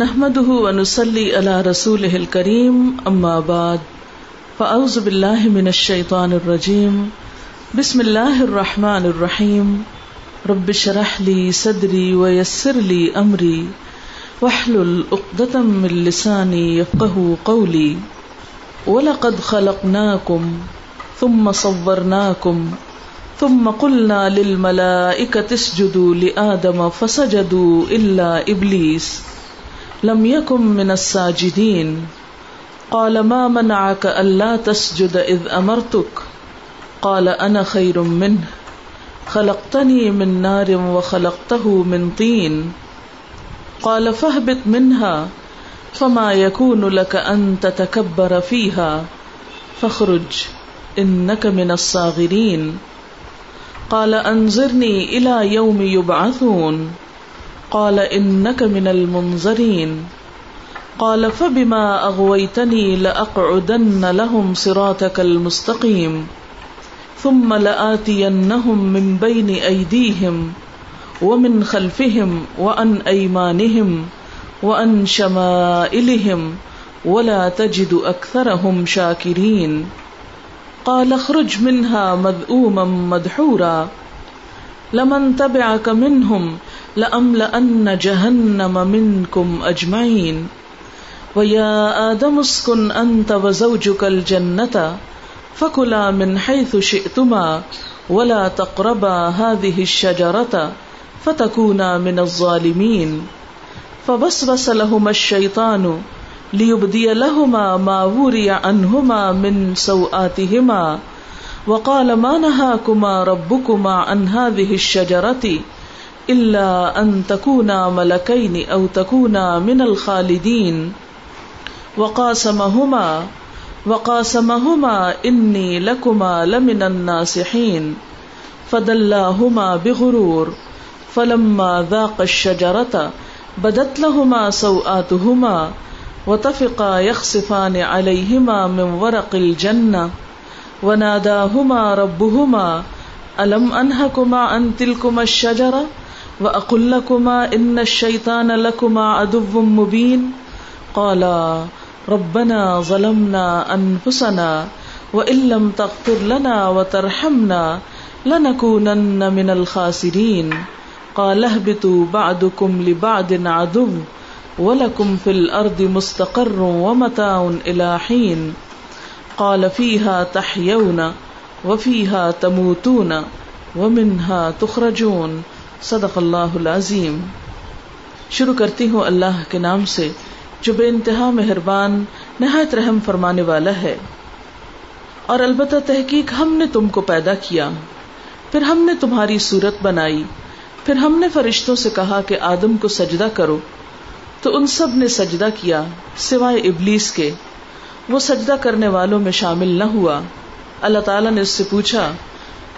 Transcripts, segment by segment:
نحمده ونصلي على رسوله الكريم أما بعد فأعوذ بالله من الشيطان الرجيم بسم الله الرحمن الرحيم رب اشرح لي صدري ويسر لي أمري واحلل عقدة من لساني يفقهوا قولي ولقد خلقناكم ثم صورناكم ثم قلنا للملائكة اسجدوا لآدم فسجدوا إلا إبليس لم يكن من الساجدين قال ما منعك ألا تسجد إذ أمرتك قال أنا خير منه. خلقتني من نار وخلقته من طين قال فاهبط منها فما يكون لك أن تتكبر فيها فاخرج إنك من الصاغرين قال أنظرني إلى يوم يبعثون قال إنك من المنظرين. قال فبما أغويتني لأقعدن لهم صراطك المستقيم. ثم لآتينهم من بين أيديهم ومن خلفهم وعن أيمانهم وعن شمائلهم ولا تجد أكثرهم شاكرين. قال اخرج منها مذءوما مدحورا. لمن تبعك منهم لأملأن جهنم منكم أجمعين. ويا آدم اسكن أنت وزوجك الجنة فكلا من حيث شئتما ولا تقربا هذه الشجرة فتكونا من الظالمين. فوسوس لهما الشيطان ليبدي لهما ما وري عنهما من سوآتهما. وقال ما نهاكما ربكما عن هذه الشجرة؟ إلا أن تكونا ملكين أو تكونا من الخالدين. وقاسمهما وقاسمهما إني لكما لمن الناصحين. فدلاهما بغرور. فلما ذاق الشجرة بدت لهما سوآتهما، وتفقا يخصفان عليهما من ورق الجنة. وناداهما ربهما، ألم أنهكما عن تلكما الشجرة؟ وأقل لكما إن الشيطان لكما عدو مبين قالا ربنا ظلمنا أنفسنا وإن لم تغفر لنا وترحمنا لنكونن من الخاسرين قال اهبطوا بعضكم لبعض عدو ولكم في الأرض مستقر ومتاع إلى حين قال فيها تحيون وفيها تموتون ومنها تخرجون صدق اللہ العظیم۔ شروع کرتی ہوں اللہ کے نام سے، جو بے انتہا مہربان، نہایت رحم فرمانے والا ہے۔ اور البتہ تحقیق ہم نے تم کو پیدا کیا۔ پھر ہم نے تمہاری صورت بنائی۔ پھر ہم نے فرشتوں سے کہا کہ آدم کو سجدہ کرو۔ تو ان سب نے سجدہ کیا، سوائے ابلیس کے۔ وہ سجدہ کرنے والوں میں شامل نہ ہوا۔ اللہ تعالیٰ نے اس سے پوچھا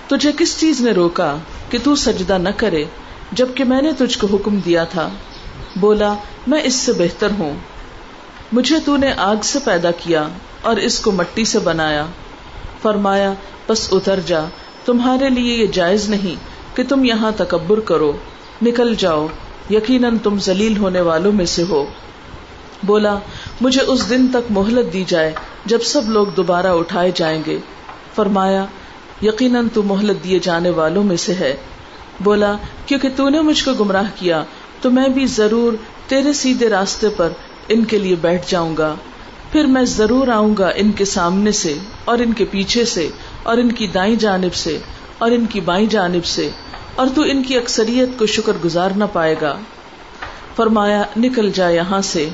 تجھے کس چیز نے روکا کہ تو سجدہ نہ کرے جبکہ میں نے تجھ کو حکم دیا تھا؟ بولا، میں اس سے بہتر ہوں۔ مجھے تو نے آگ سے پیدا کیا اور اس کو مٹی سے بنایا۔ فرمایا، بس اتر جا، تمہارے لیے یہ جائز نہیں کہ تم یہاں تکبر کرو۔ نکل جاؤ، یقیناً تم ذلیل ہونے والوں میں سے ہو۔ بولا، مجھے اس دن تک مہلت دی جائے جب سب لوگ دوبارہ اٹھائے جائیں گے۔ فرمایا یقیناً تو مہلت دیے جانے والوں میں سے ہے۔ بولا، کیونکہ تو نے مجھ کو گمراہ کیا، تو میں بھی ضرور تیرے سیدھے راستے پر ان کے لیے بیٹھ جاؤں گا۔ پھر میں ضرور آؤں گا ان کے سامنے سے، اور ان کے پیچھے سے، اور ان کی دائیں جانب سے، اور ان کی بائیں جانب سے، اور تو ان کی اکثریت کو شکر گزار نہ پائے گا۔ فرمایا، نکل جا یہاں سے۔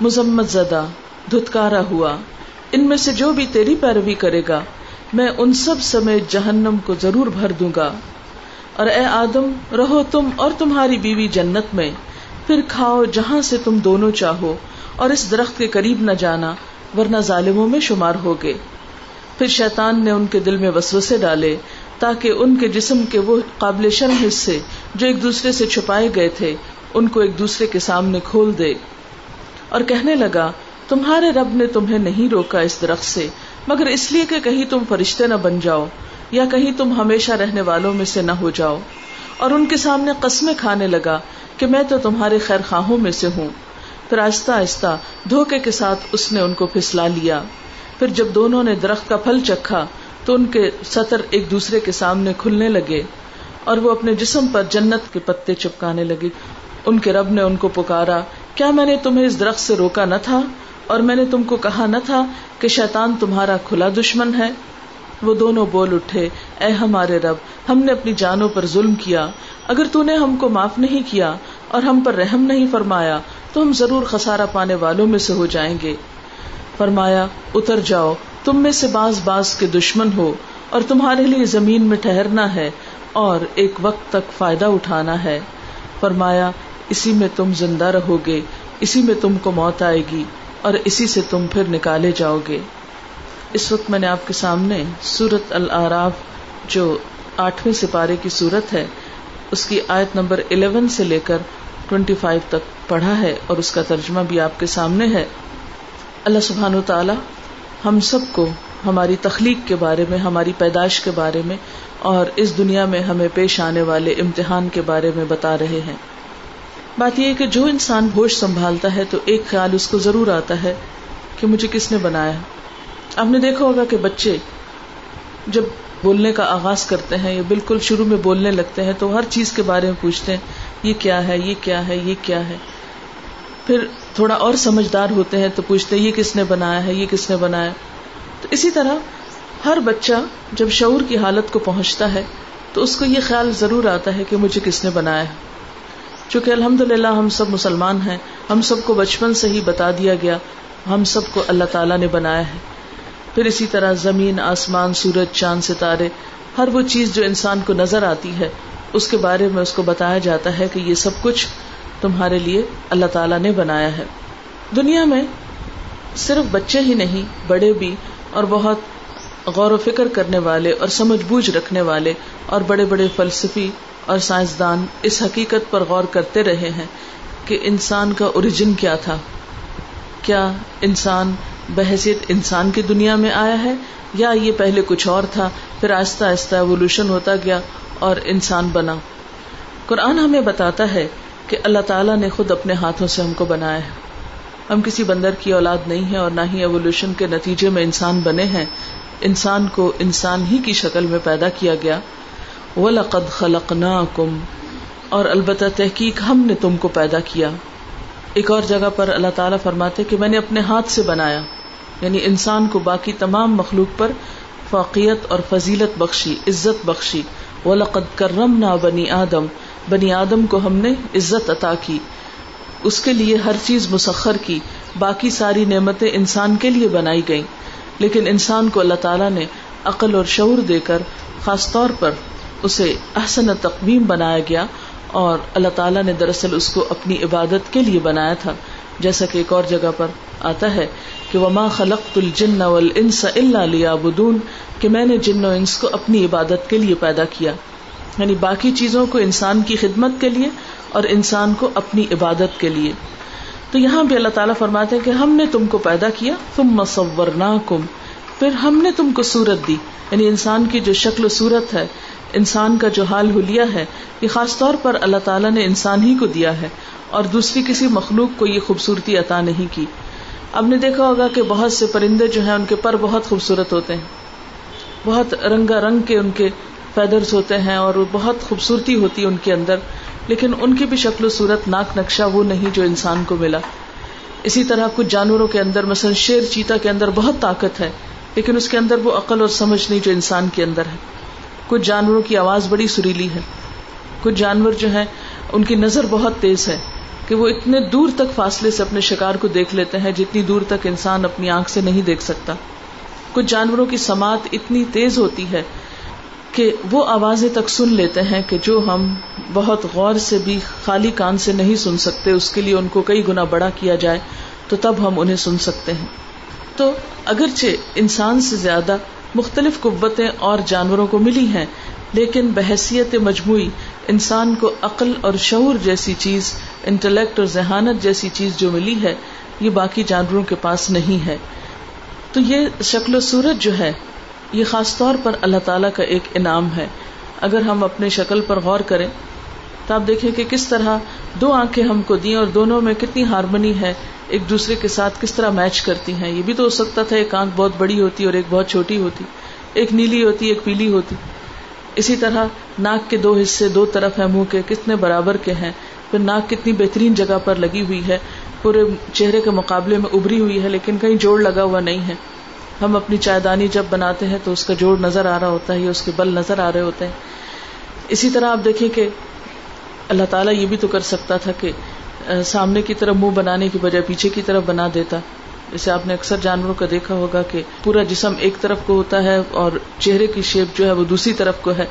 مذمت زدہ، دھتکارا ہوا۔ ان میں سے جو بھی تیری پیروی کرے گا میں ان سب سمیت جہنم کو ضرور بھر دوں گا۔ اور اے آدم، رہو تم اور تمہاری بیوی جنت میں۔ پھر کھاؤ جہاں سے تم دونوں چاہو، اور اس درخت کے قریب نہ جانا، ورنہ ظالموں میں شمار ہوگے۔ پھر شیطان نے ان کے دل میں وسوسے ڈالے، تاکہ ان کے جسم کے وہ قابل شرم حصے جو ایک دوسرے سے چھپائے گئے تھے، ان کو ایک دوسرے کے سامنے کھول دے۔ اور کہنے لگا، تمہارے رب نے تمہیں نہیں روکا اس درخت سے۔ مگر اس لیے کہ کہیں تم فرشتے نہ بن جاؤ یا کہیں تم ہمیشہ رہنے والوں میں سے نہ ہو جاؤ۔ اور ان کے سامنے قسمیں کھانے لگا کہ میں تو تمہارے خیر خواہوں میں سے ہوں۔ پھر آہستہ آہستہ دھوکے کے ساتھ اس نے ان کو پھسلا لیا۔ پھر جب دونوں نے درخت کا پھل چکھا تو ان کے سطر ایک دوسرے کے سامنے کھلنے لگے اور وہ اپنے جسم پر جنت کے پتے چپکانے لگے۔ ان کے رب نے ان کو پکارا، کیا میں نے تمہیں اس درخت سے روکا نہ تھا؟ اور میں نے تم کو کہا نہ تھا کہ شیطان تمہارا کھلا دشمن ہے۔ وہ دونوں بول اٹھے، اے ہمارے رب، ہم نے اپنی جانوں پر ظلم کیا۔ اگر تو نے ہم کو معاف نہیں کیا اور ہم پر رحم نہیں فرمایا، تو ہم ضرور خسارا پانے والوں میں سے ہو جائیں گے۔ فرمایا، اتر جاؤ، تم میں سے باز باز کے دشمن ہو اور تمہارے لیے زمین میں ٹہرنا ہے اور ایک وقت تک فائدہ اٹھانا ہے۔ فرمایا، اسی میں تم زندہ رہو گے، اسی میں تم کو موت آئے گی۔ اور اسی سے تم پھر نکالے جاؤ گے۔ اس وقت میں نے آپ کے سامنے سورت العراف جو آٹھویں سپارے کی صورت ہے، اس کی آیت نمبر الیون سے لے کر ٹوینٹی فائیو تک پڑھا ہے اور اس کا ترجمہ بھی آپ کے سامنے ہے۔ اللہ سبحان تعالی ہم سب کو ہماری تخلیق کے بارے میں، ہماری پیدائش کے بارے میں اور اس دنیا میں ہمیں پیش آنے والے امتحان کے بارے میں بتا رہے ہیں۔ بات یہ کہ جو انسان ہوش سنبھالتا ہے تو ایک خیال اس کو ضرور آتا ہے کہ مجھے کس نے بنایا آپ نے دیکھا ہوگا کہ بچے جب بولنے کا آغاز کرتے ہیں یا بالکل شروع میں بولنے لگتے ہیں تو ہر چیز کے بارے میں پوچھتے ہیں، یہ کیا ہے، یہ کیا ہے، یہ کیا ہے۔ پھر تھوڑا اور سمجھدار ہوتے ہیں تو پوچھتے ہیں، یہ کس نے بنایا ہے، یہ کس نے بنایا تو اسی طرح ہر بچہ جب شعور کی حالت کو پہنچتا ہے تو اس کو یہ خیال ضرور آتا ہے کہ مجھے کس نے بنایا ہے۔ چونکہ الحمد للہ ہم سب مسلمان ہیں، ہم سب کو بچپن سے ہی بتا دیا گیا، ہم سب کو اللہ تعالیٰ نے بنایا ہے۔ پھر اسی طرح زمین، آسمان، سورج، چاند، ستارے، ہر وہ چیز جو انسان کو نظر آتی ہے، اس کے بارے میں اس کو بتایا جاتا ہے کہ یہ سب کچھ تمہارے لیے اللہ تعالیٰ نے بنایا ہے۔ دنیا میں صرف بچے ہی نہیں، بڑے بھی اور بہت غور و فکر کرنے والے اور سمجھ بوجھ رکھنے والے اور بڑے بڑے فلسفی اور سائنسدان اس حقیقت پر غور کرتے رہے ہیں کہ انسان کا اوریجن کیا تھا۔ کیا انسان بحثیت انسان کی دنیا میں آیا ہے یا یہ پہلے کچھ اور تھا، پھر آہستہ آہستہ ایوولوشن ہوتا گیا اور انسان بنا۔ قرآن ہمیں بتاتا ہے کہ اللہ تعالیٰ نے خود اپنے ہاتھوں سے ہم کو بنایا ہے۔ ہم کسی بندر کی اولاد نہیں ہے اور نہ ہی ایوولوشن کے نتیجے میں انسان بنے ہیں۔ انسان کو انسان ہی کی شکل میں پیدا کیا گیا۔ وَلَقَدْ خَلَقْنَاكُمْ۔ اور البتہ تحقیق ہم نے تم کو پیدا کیا۔ ایک اور جگہ پر اللہ تعالیٰ فرماتے کہ میں نے اپنے ہاتھ سے بنایا۔ یعنی انسان کو باقی تمام مخلوق پر فوقیت اور فضیلت بخشی، عزت بخشی۔ وہ لقد کرم نہ بنی آدم۔ بنی آدم کو ہم نے عزت عطا کی۔ اس کے لیے ہر چیز مسخر کی۔ باقی ساری نعمتیں انسان کے لیے بنائی گئی لیکن انسان کو اللہ تعالیٰ نے عقل اور شعور دے کر، خاص طور پر اسے احسن تقویم بنایا گیا اور اللہ تعالیٰ نے دراصل اس کو اپنی عبادت کے لیے بنایا تھا۔ جیسا کہ ایک اور جگہ پر آتا ہے کہ وما خلق الجن والانس الا ليعبدون، کہ میں نے جن و انس کو اپنی عبادت کے لیے پیدا کیا۔ یعنی باقی چیزوں کو انسان کی خدمت کے لیے اور انسان کو اپنی عبادت کے لیے۔ تو یہاں بھی اللہ تعالیٰ فرماتے ہیں کہ ہم نے تم کو پیدا کیا تم مصور پھر ہم نے تم کو صورت دی۔ یعنی انسان کی جو شکل و صورت ہے انسان کا جو حال حلیہ ہے، یہ خاص طور پر اللہ تعالیٰ نے انسان ہی کو دیا ہے اور دوسری کسی مخلوق کو یہ خوبصورتی عطا نہیں کی۔ اب نے دیکھا ہوگا کہ بہت سے پرندے جو ہیں، ان کے پر بہت خوبصورت ہوتے ہیں۔ بہت رنگا رنگ کے ان کے فیدرز ہوتے ہیں اور بہت خوبصورتی ہوتی ہے ان کے اندر، لیکن ان کی بھی شکل و صورت ناک نقشہ وہ نہیں جو انسان کو ملا۔ اسی طرح کچھ جانوروں کے اندر، مثلا شیر چیتا کے اندر بہت طاقت ہے، لیکن اس کے اندر وہ عقل اور سمجھ نہیں جو انسان کے اندر ہے۔ کچھ جانوروں کی آواز بڑی سریلی ہے۔ کچھ جانور جو ہیں، ان کی نظر بہت تیز ہے کہ وہ اتنے دور تک فاصلے سے اپنے شکار کو دیکھ لیتے ہیں جتنی دور تک انسان اپنی آنکھ سے نہیں دیکھ سکتا۔ کچھ جانوروں کی سماعت اتنی تیز ہوتی ہے کہ وہ آوازیں تک سن لیتے ہیں کہ جو ہم بہت غور سے بھی خالی کان سے نہیں سن سکتے، اس کے لیے ان کو کئی گنا بڑا کیا جائے تو تب ہم انہیں سن سکتے ہیں۔ تو اگرچہ انسان سے زیادہ مختلف قوتیں اور جانوروں کو ملی ہیں، لیکن بحثیت مجموعی انسان کو عقل اور شعور جیسی چیز، انٹلیکٹ اور ذہانت جیسی چیز جو ملی ہے، یہ باقی جانوروں کے پاس نہیں ہے۔ تو یہ شکل و صورت جو ہے، یہ خاص طور پر اللہ تعالیٰ کا ایک انعام ہے۔ اگر ہم اپنے شکل پر غور کریں تو آپ دیکھیں کہ کس طرح دو آنکھیں ہم کو دی اور دونوں میں کتنی ہارمنی ہے، ایک دوسرے کے ساتھ کس طرح میچ کرتی ہیں۔ یہ بھی تو ہو سکتا تھا ایک آنکھ بہت بڑی ہوتی اور ایک بہت چھوٹی ہوتی، ایک نیلی ہوتی، ایک پیلی ہوتی۔ اسی طرح ناک کے دو حصے دو طرف ہیں، منہ کے کتنے برابر کے ہیں۔ پھر ناک کتنی بہترین جگہ پر لگی ہوئی ہے۔ پورے چہرے کے مقابلے میں ابری ہوئی ہے، لیکن کہیں جوڑ لگا ہوا نہیں ہے۔ ہم اپنی چائے دانی جب بناتے ہیں تو اس کا جوڑ نظر آ رہا ہوتا ہے یا اس کے بل نظر آ رہے ہوتے ہیں۔ اسی طرح آپ دیکھیں کہ اللہ تعالیٰ یہ بھی تو کر سکتا تھا کہ سامنے کی طرف منہ بنانے کی بجائے پیچھے کی طرف بنا دیتا۔ جیسے آپ نے اکثر جانوروں کا دیکھا ہوگا کہ پورا جسم ایک طرف کو ہوتا ہے اور چہرے کی شیپ جو ہے وہ دوسری طرف کو ہے۔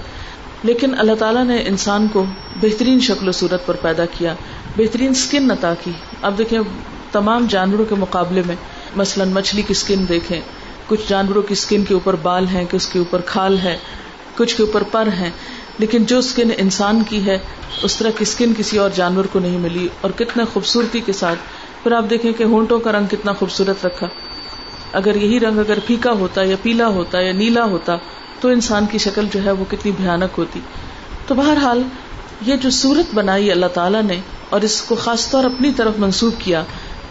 لیکن اللہ تعالیٰ نے انسان کو بہترین شکل و صورت پر پیدا کیا، بہترین اسکن عطا کی۔ اب دیکھیں، تمام جانوروں کے مقابلے میں، مثلاً مچھلی کی اسکن دیکھیں۔ کچھ جانوروں کی اسکن کے اوپر بال ہیں کہ اس کے اوپر کھال ہے، کچھ کے اوپر پر ہیں۔ لیکن جو اسکن انسان کی ہے، اس طرح کی اسکن کسی اور جانور کو نہیں ملی اور کتنے خوبصورتی کے ساتھ۔ پھر آپ دیکھیں کہ ہونٹوں کا رنگ کتنا خوبصورت رکھا۔ اگر یہی رنگ اگر پھیکا ہوتا یا پیلا ہوتا یا نیلا ہوتا، تو انسان کی شکل جو ہے وہ کتنی بھیانک ہوتی۔ تو بہرحال، یہ جو صورت بنائی اللہ تعالیٰ نے اور اس کو خاص طور اپنی طرف منسوخ کیا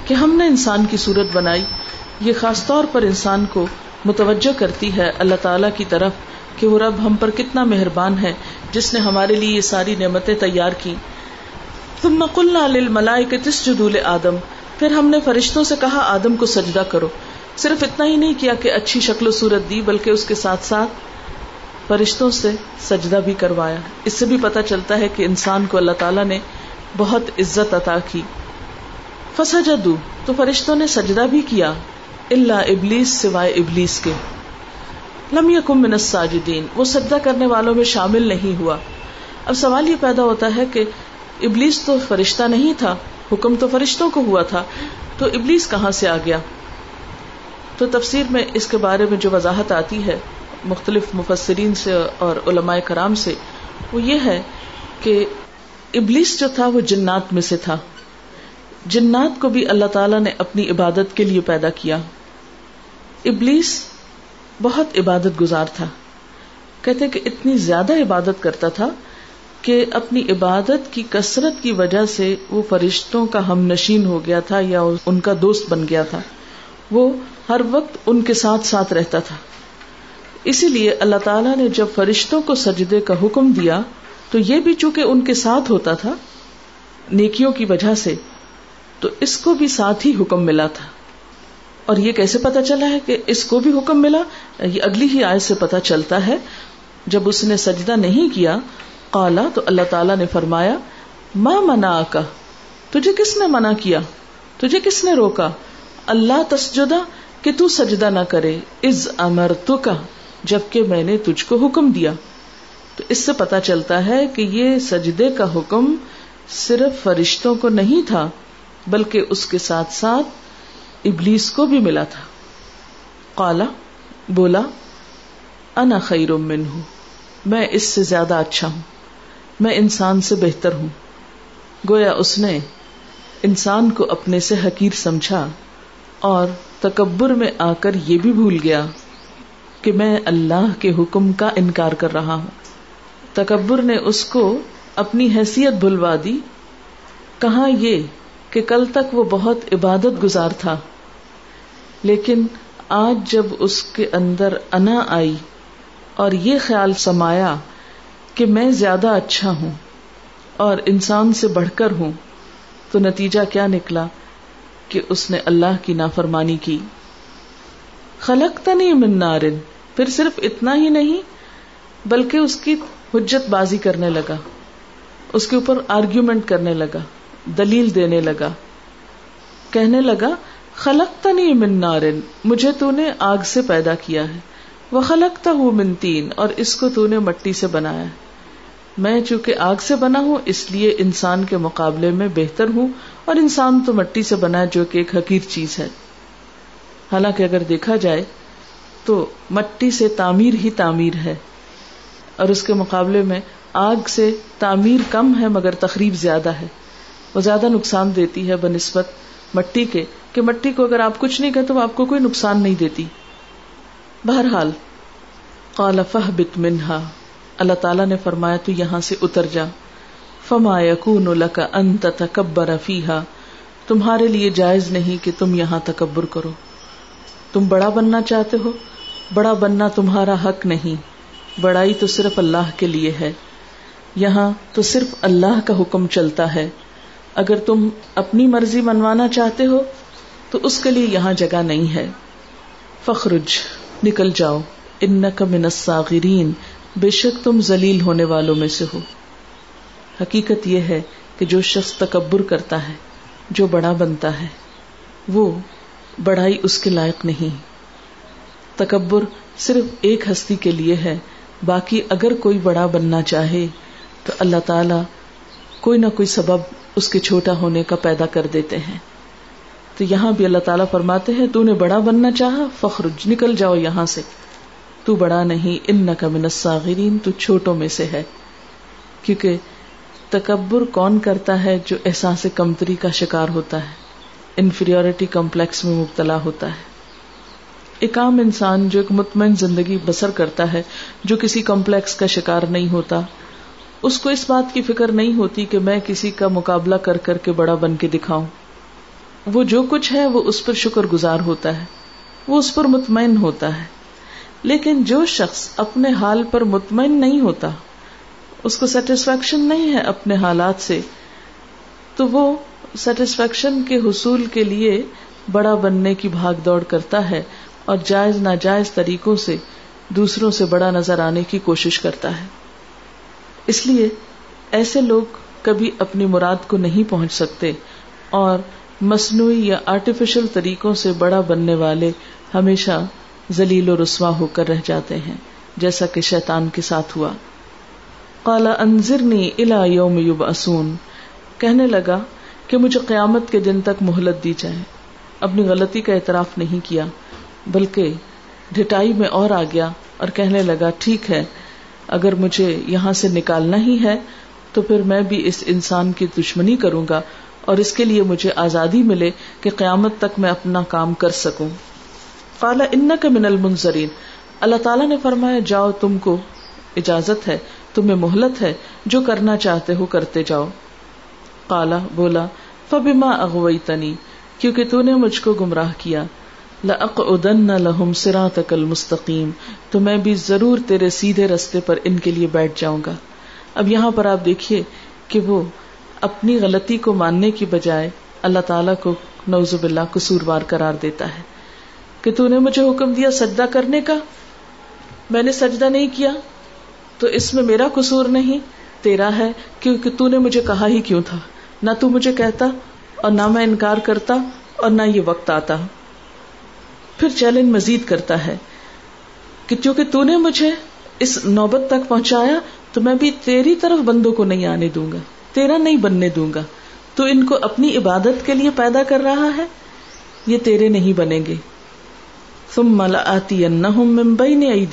کہ ہم نے انسان کی صورت بنائی، یہ خاص طور پر انسان کو متوجہ کرتی ہے اللہ تعالیٰ کی طرف۔ کہ وہ رب ہم پر کتنا مہربان ہے، جس نے ہمارے لیے یہ ساری نعمتیں تیار کی۔ تم مقل ملائے کے تس جدول آدم پھر ہم نے فرشتوں سے کہا، آدم کو سجدہ کرو۔ صرف اتنا ہی نہیں کیا کہ اچھی شکل و صورت دی، بلکہ اس کے ساتھ ساتھ فرشتوں سے سجدہ بھی کروایا۔ اس سے بھی پتا چلتا ہے کہ انسان کو اللہ تعالیٰ نے بہت عزت عطا کی۔ فسجدو تو فرشتوں نے سجدہ بھی کیا۔ اللہ ابلیس سوائے ابلیس کے۔ لم یکم من الساجدین، وہ سجدہ کرنے والوں میں شامل نہیں ہوا۔ اب سوال یہ پیدا ہوتا ہے کہ ابلیس تو فرشتہ نہیں تھا، حکم تو فرشتوں کو ہوا تھا، تو ابلیس کہاں سے آ گیا؟ تو تفسیر میں اس کے بارے میں جو وضاحت آتی ہے مختلف مفسرین سے اور علماء کرام سے، وہ یہ ہے کہ ابلیس جو تھا وہ جنات میں سے تھا۔ جنات کو بھی اللہ تعالیٰ نے اپنی عبادت کے لیے پیدا کیا۔ ابلیس بہت عبادت گزار تھا۔ کہتے کہ اتنی زیادہ عبادت کرتا تھا کہ اپنی عبادت کی کثرت کی وجہ سے وہ فرشتوں کا ہم نشین ہو گیا تھا یا ان کا دوست بن گیا تھا۔ وہ ہر وقت ان کے ساتھ ساتھ رہتا تھا۔ اسی لیے اللہ تعالیٰ نے جب فرشتوں کو سجدے کا حکم دیا تو یہ بھی چونکہ ان کے ساتھ ہوتا تھا نیکیوں کی وجہ سے، تو اس کو بھی ساتھ ہی حکم ملا تھا۔ اور یہ کیسے پتا چلا ہے کہ اس کو بھی حکم ملا؟ یہ اگلی ہی آیت سے پتا چلتا ہے۔ جب اس نے سجدہ نہیں کیا کالا تو اللہ تعالیٰ نے فرمایا ماں منا کا تجھے کس نے منع کیا؟ تجھے کس نے روکا؟ اللہ تسجدہ کہ تو سجدہ نہ کرے از امر تو کا جبکہ میں نے تجھ کو حکم دیا۔ تو اس سے پتا چلتا ہے کہ یہ سجدے کا حکم صرف فرشتوں کو نہیں تھا، بلکہ اس کے ساتھ ساتھ ابلیس کو بھی ملا تھا۔ کالا بولا، انا خیر من ہوں میں اس سے زیادہ اچھا ہوں، میں انسان سے بہتر ہوں۔ گویا اس نے انسان کو اپنے سے حقیر سمجھا اور تکبر میں آ کر یہ بھی بھول گیا کہ میں اللہ کے حکم کا انکار کر رہا ہوں۔ تکبر نے اس کو اپنی حیثیت بھلوا دی۔ کہاں یہ کہ کل تک وہ بہت عبادت گزار تھا۔ لیکن آج جب اس کے اندر انا آئی اور یہ خیال سمایا کہ میں زیادہ اچھا ہوں اور انسان سے بڑھ کر ہوں، تو نتیجہ کیا نکلا کہ اس نے اللہ کی نافرمانی کی۔ خلق تنی من نارن، پھر صرف اتنا ہی نہیں، بلکہ اس کی حجت بازی کرنے لگا، اس کے اوپر آرگیومنٹ کرنے لگا، دلیل دینے لگا، کہنے لگا خلق تنی من نارن، مجھے تو نے آگ سے پیدا کیا ہے۔ وہ خلقتا ہوں من تین، اور اس کو تو نے مٹی سے بنایا میں چونکہ آگ سے بنا ہوں، اس لیے انسان کے مقابلے میں بہتر ہوں، اور انسان تو مٹی سے بنا جو کہ ایک حقیر چیز ہے۔ حالانکہ اگر دیکھا جائے، تو مٹی سے تعمیر ہی تعمیر ہے۔ اور اس کے مقابلے میں آگ سے تعمیر کم ہے، مگر تقریب زیادہ ہے۔ وہ زیادہ نقصان دیتی ہے بنسبت مٹی کے کہ مٹی کو اگر آپ کچھ نہیں تو وہ آپ کو کوئی نقصان نہیں دیتی۔ بہرحال، قال فہبت منہا۔ اللہ تعالیٰ نے فرمایا، تو یہاں سے اتر جا۔ فما یقون لك ان تتکبر فیہا۔ تمہارے لیے جائز نہیں کہ تم یہاں تکبر کرو۔ تم بڑا بننا چاہتے ہو؟ بڑا بننا تمہارا حق نہیں۔ بڑائی تو صرف اللہ کے لیے ہے۔ یہاں تو صرف اللہ کا حکم چلتا ہے۔ اگر تم اپنی مرضی منوانا چاہتے ہو، تو اس کے لیے یہاں جگہ نہیں ہے۔ فخرج، نکل جاؤ۔ ان کا منصاغرین بے شک تم ذلیل ہونے والوں میں سے ہو۔ حقیقت یہ ہے کہ جو شخص تکبر کرتا ہے، جو بڑا بنتا ہے، وہ بڑائی اس کے لائق نہیں۔ تکبر صرف ایک ہستی کے لیے ہے، باقی اگر کوئی بڑا بننا چاہے، تو اللہ تعالی کوئی نہ کوئی سبب اس کے چھوٹا ہونے کا پیدا کر دیتے ہیں۔ تو یہاں بھی اللہ تعالیٰ فرماتے ہیں، تو نے بڑا بننا چاہا فخر نکل جاؤ یہاں سے۔ تو بڑا نہیں ان کا منصاغرین تو چھوٹوں میں سے ہے۔ کیونکہ تکبر کون کرتا ہے جو احساس کمتری کا شکار ہوتا ہے؟ انفیریٹی کمپلیکس میں مبتلا ہوتا ہے۔ ایک عام انسان جو ایک مطمئن زندگی بسر کرتا ہے، جو کسی کمپلیکس کا شکار نہیں ہوتا اس کو اس بات کی فکر نہیں ہوتی کہ میں کسی کا مقابلہ کر کر کے بڑا بن کے دکھاؤں۔ وہ جو کچھ ہے وہ اس پر شکر گزار ہوتا ہے۔ وہ اس پر مطمئن ہوتا ہے۔ لیکن جو شخص اپنے حال پر مطمئن نہیں ہوتا، اس کو سیٹسفیکشن نہیں ہے اپنے حالات سے، تو وہ سیٹسفیکشن کے حصول کے لیے بڑا بننے کی بھاگ دوڑ کرتا ہے اور جائز ناجائز طریقوں سے دوسروں سے بڑا نظر آنے کی کوشش کرتا ہے۔ اس لیے ایسے لوگ کبھی اپنی مراد کو نہیں پہنچ سکتے اور مصنوعی یا آرٹیفیشل طریقوں سے بڑا بننے والے ہمیشہ ذلیل و رسوا ہو کر رہ جاتے ہیں، جیسا کہ شیطان کے ساتھ ہوا۔ کالا انضرنی الا یوم یوب اسون کہنے لگا کہ مجھے قیامت کے دن تک مہلت دی جائے۔ اپنی غلطی کا اعتراف نہیں کیا، بلکہ ڈٹائی میں اور آ گیا اور کہنے لگا، ٹھیک ہے اگر مجھے یہاں سے نکالنا ہی ہے، تو پھر میں بھی اس انسان کی دشمنی کروں گا اور اس کے لیے مجھے آزادی ملے کہ قیامت تک میں اپنا کام کر سکوں۔ کالا ان کا من المنظرین۔ اللہ تعالیٰ نے فرمایا، جاؤ، تم کو اجازت ہے، تمہیں مہلت ہے، جو کرنا چاہتے ہو کرتے جاؤ۔ کالا بولا، فبما اغوئی تنی کیونکہ تو نے مجھ کو گمراہ کیا۔ لَأَقْعُدَنَّ لَهُمْ صِرَاطَكَ الْمُسْتَقِيمِ۔ تو میں بھی ضرور تیرے سیدھے رستے پر ان کے لیے بیٹھ جاؤں گا۔ اب یہاں پر آپ دیکھیے کہ وہ اپنی غلطی کو ماننے کی بجائے اللہ تعالیٰ کو نوز باللہ قصوروار قرار دیتا ہے کہ تو نے مجھے حکم دیا سجدہ کرنے کا۔ میں نے سجدہ نہیں کیا۔ تو اس میں میرا قصور نہیں، تیرا ہے، کیونکہ تو نے مجھے کہا ہی کیوں تھا؟ نہ تو مجھے کہتا اور نہ میں انکار کرتا اور نہ یہ وقت آتا۔ پھر چیلنج مزید کرتا ہے کہ چونکہ تو نے مجھے اس نوبت تک پہنچایا، تو میں بھی تیری طرف بندوں کو نہیں آنے دوں گا، تیرا نہیں بننے دوں گا۔ تو ان کو اپنی عبادت کے لیے پیدا کر رہا ہے، یہ تیرے نہیں بنیں گے۔ تم ملا آتی ممبئی نے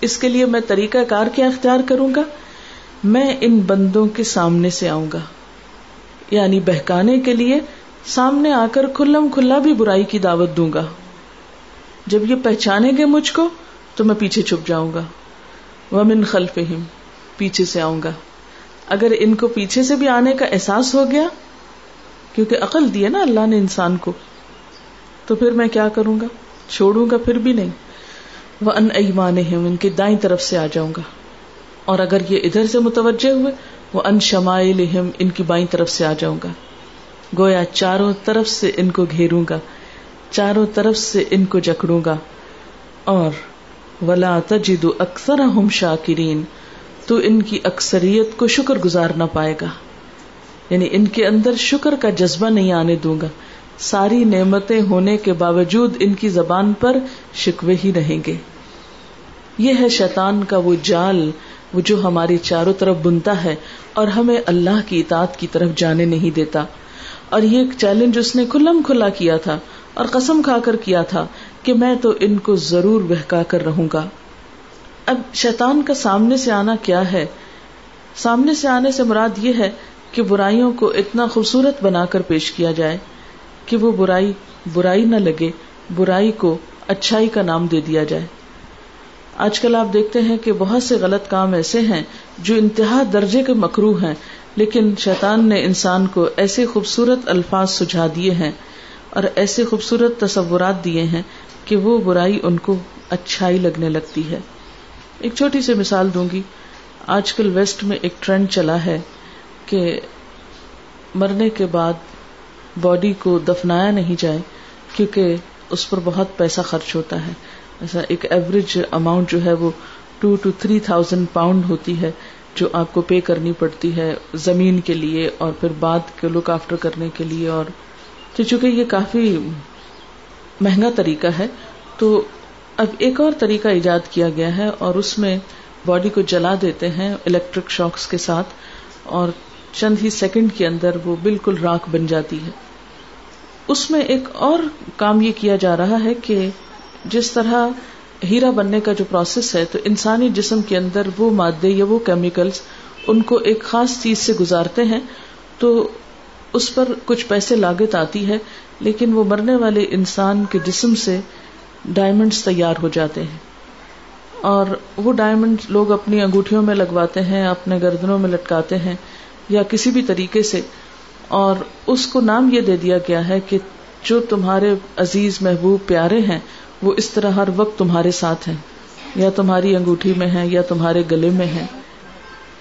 اس کے لیے میں طریقہ کار کیا اختیار کروں گا؟ میں ان بندوں کے سامنے سے آؤں گا۔ یعنی بہکانے کے لیے سامنے آ کر کھلم کھلا بھی برائی کی دعوت دوں گا۔ جب یہ پہچانیں گے مجھ کو تو میں پیچھے چھپ جاؤں گا۔ وہ من خلف پیچھے سے آؤں گا۔ اگر ان کو پیچھے سے بھی آنے کا احساس ہو گیا، کیونکہ عقل دی ہے نا اللہ نے انسان کو، تو پھر میں کیا کروں گا؟ چھوڑوں گا پھر بھی نہیں۔ وہ ان ایمان ان کی دائیں طرف سے آ جاؤں گا۔ اور اگر یہ ادھر سے متوجہ ہوئے وہ ان شمائل ان کی بائیں طرف سے آ جاؤں گا۔ گویا چاروں طرف سے ان کو گھیروں گا۔ چاروں طرف سے ان کو جکڑوں گا۔ اور ولا تجد اکثر ہم شاکرین تو ان کی اکثریت کو شکر گزار نہ پائے گا۔ یعنی ان کے اندر شکر کا جذبہ نہیں آنے دوں گا۔ ساری نعمتیں ہونے کے باوجود ان کی زبان پر شکوے ہی رہیں گے۔ یہ ہے شیطان کا وہ جال، وہ جو ہماری چاروں طرف بنتا ہے اور ہمیں اللہ کی اطاعت کی طرف جانے نہیں دیتا۔ اور یہ ایک چیلنج اس نے کھلم کھلا کیا تھا۔ اور قسم کھا کر کیا تھا کہ میں تو ان کو ضرور بہکا کر رہوں گا۔ اب شیطان کا سامنے سے آنا کیا ہے؟ سامنے سے آنے سے مراد یہ ہے کہ برائیوں کو اتنا خوبصورت بنا کر پیش کیا جائے کہ وہ برائی برائی نہ لگے، برائی کو اچھائی کا نام دے دیا جائے۔ آج کل آپ دیکھتے ہیں کہ بہت سے غلط کام ایسے ہیں جو انتہا درجے کے مکرو ہیں، لیکن شیطان نے انسان کو ایسے خوبصورت الفاظ سجھا دیے ہیں اور ایسے خوبصورت تصورات دیے ہیں کہ وہ برائی ان کو اچھائی لگنے لگتی ہے۔ ایک چھوٹی سی مثال دوں گی۔ آج کل ویسٹ میں ایک ٹرینڈ چلا ہے کہ مرنے کے بعد باڈی کو دفنایا نہیں جائے کیونکہ اس پر بہت پیسہ خرچ ہوتا ہے۔ ایسا ایک ایوریج اماؤنٹ جو ہے وہ two two three thousand pound ہوتی ہے جو آپ کو پے کرنی پڑتی ہے زمین کے لیے اور پھر بعد کے لک آفٹر کرنے کے لیے اور تو چونکہ یہ کافی مہنگا طریقہ ہے، تو اب ایک اور طریقہ ایجاد کیا گیا ہے اور اس میں باڈی کو جلا دیتے ہیں الیکٹرک شاکس کے ساتھ اور چند ہی سیکنڈ کے اندر وہ بالکل راک بن جاتی ہے۔ اس میں ایک اور کام یہ کیا جا رہا ہے کہ جس طرح ہیرا بننے کا جو پروسیس ہے، تو انسانی جسم کے اندر وہ مادے یا وہ کیمیکلز ان کو ایک خاص چیز سے گزارتے ہیں، تو اس پر کچھ پیسے لاگت آتی ہے، لیکن وہ مرنے والے انسان کے جسم سے ڈائمنڈس تیار ہو جاتے ہیں۔ اور وہ ڈائمنڈ لوگ اپنی انگوٹھیوں میں لگواتے ہیں، اپنے گردنوں میں لٹکاتے ہیں یا کسی بھی طریقے سے۔ اور اس کو نام یہ دے دیا گیا ہے کہ جو تمہارے عزیز محبوب پیارے ہیں، وہ اس طرح ہر وقت تمہارے ساتھ ہیں۔ یا تمہاری انگوٹھی میں ہے یا تمہارے گلے میں ہے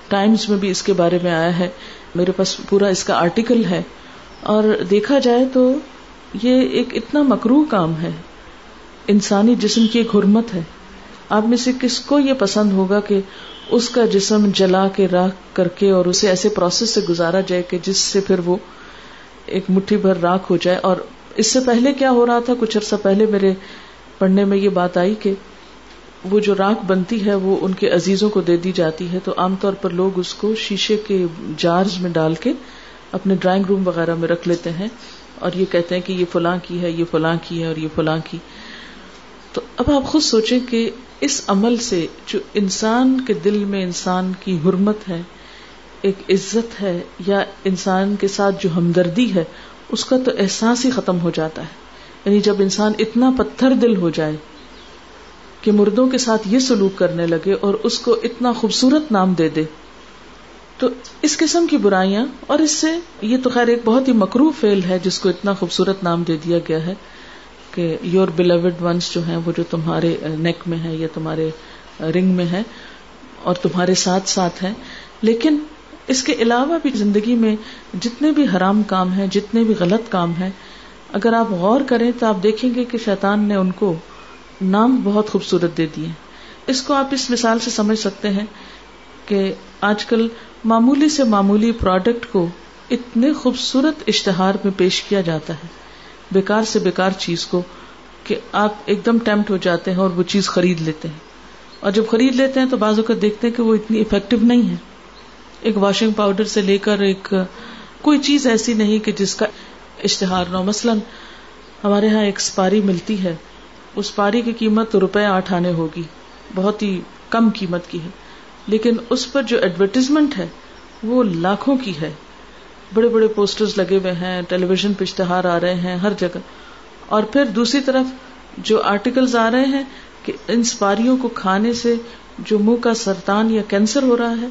ٹائمز میں بھی اس کے بارے میں آیا ہے میرے پاس پورا اس کا آرٹیکل ہے۔ اور دیکھا جائے تو یہ ایک اتنا مکرو کام ہے۔ انسانی جسم کی ایک حرمت ہے۔ آپ میں سے کس کو یہ پسند ہوگا کہ اس کا جسم جلا کے راک کر کے اور اسے ایسے پروسیس سے گزارا جائے کہ جس سے پھر وہ ایک مٹھی بھر راک ہو جائے۔ اور اس سے پہلے کیا ہو رہا تھا؟ کچھ عرصہ پہلے میرے پڑھنے میں یہ بات آئی کہ وہ جو راک بنتی ہے وہ ان کے عزیزوں کو دے دی جاتی ہے تو عام طور پر لوگ اس کو شیشے کے جارز میں ڈال کے اپنے ڈرائنگ روم وغیرہ میں رکھ لیتے ہیں اور یہ کہتے ہیں کہ یہ فلاں کی ہے، یہ فلاں کی ہے اور یہ فلاں کی۔ تو اب آپ خود سوچیں کہ اس عمل سے جو انسان کے دل میں انسان کی حرمت ہے، ایک عزت ہے یا انسان کے ساتھ جو ہمدردی ہے، اس کا تو احساس ہی ختم ہو جاتا ہے۔ یعنی جب انسان اتنا پتھر دل ہو جائے کہ مردوں کے ساتھ یہ سلوک کرنے لگے اور اس کو اتنا خوبصورت نام دے دے۔ تو اس قسم کی برائیاں، اور اس سے یہ تو خیر ایک بہت ہی مکرو فیل ہے جس کو اتنا خوبصورت نام دے دیا گیا ہے کہ یور بلیوڈ ونس جو ہیں، وہ جو تمہارے نیک میں ہے یا تمہارے رنگ میں ہے اور تمہارے ساتھ ساتھ ہے لیکن اس کے علاوہ بھی زندگی میں جتنے بھی حرام کام ہیں، جتنے بھی غلط کام ہیں، اگر آپ غور کریں تو آپ دیکھیں گے کہ شیطان نے ان کو نام بہت خوبصورت دے دیے۔ اس کو آپ اس مثال سے سمجھ سکتے ہیں کہ آج کل معمولی سے معمولی پروڈکٹ کو اتنے خوبصورت اشتہار میں پیش کیا جاتا ہے۔ بیکار سے بیکار چیز کو کہ آپ ایک دم ٹیمپٹ ہو جاتے ہیں اور وہ چیز خرید لیتے ہیں۔ اور جب خرید لیتے ہیں تو بعض اوقات دیکھتے ہیں کہ وہ اتنی افیکٹو نہیں ہے۔ ایک واشنگ پاؤڈر سے لے کر ایک کوئی چیز ایسی نہیں کہ جس کا اشتہار نہ مثلاً ہمارے یہاں ایک سپاری ملتی ہے۔ اس پاری کی قیمت روپے آٹھ آنے ہوگی۔ بہت ہی کم قیمت کی ہے۔ لیکن اس پر جو ایڈورٹیزمنٹ ہے، وہ لاکھوں کی ہے۔ بڑے بڑے پوسٹرز لگے ہوئے ہیں ٹیلی ویژن پہ اشتہار آ رہے ہیں، ہر جگہ۔ اور پھر دوسری طرف جو آرٹیکلز آ رہے ہیں کہ ان سپاریوں کو کھانے سے جو منہ کا سرطان یا کینسر ہو رہا ہے،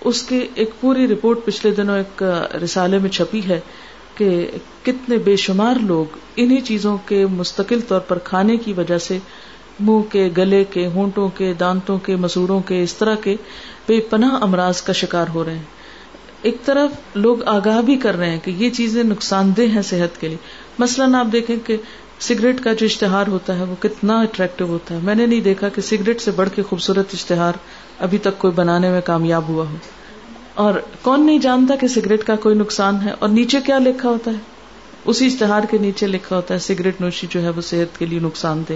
اس کی ایک پوری رپورٹ پچھلے دنوں ایک رسالے میں چھپی ہے۔ کہ کتنے بے شمار لوگ انہی چیزوں کے مستقل طور پر کھانے کی وجہ سے منہ کے گلے کے ہونٹوں کے دانتوں کے مسوڑوں کے اس طرح کے بے پناہ امراض کا شکار ہو رہے ہیں۔ ایک طرف لوگ آگاہ بھی کر رہے ہیں کہ یہ چیزیں نقصان دہ ہیں صحت کے لیے۔ مثلاً آپ دیکھیں کہ سگریٹ کا جو اشتہار ہوتا ہے وہ کتنا اٹریکٹو ہوتا ہے۔ میں نے نہیں دیکھا کہ سگریٹ سے بڑھ کے خوبصورت اشتہار ابھی تک کوئی بنانے میں کامیاب ہوا ہو۔ اور کون نہیں جانتا کہ سگریٹ کا کوئی نقصان ہے اور نیچے کیا لکھا ہوتا ہے؟ اسی اشتہار کے نیچے لکھا ہوتا ہے، سگریٹ نوشی جو ہے وہ صحت کے لیے نقصان دہ۔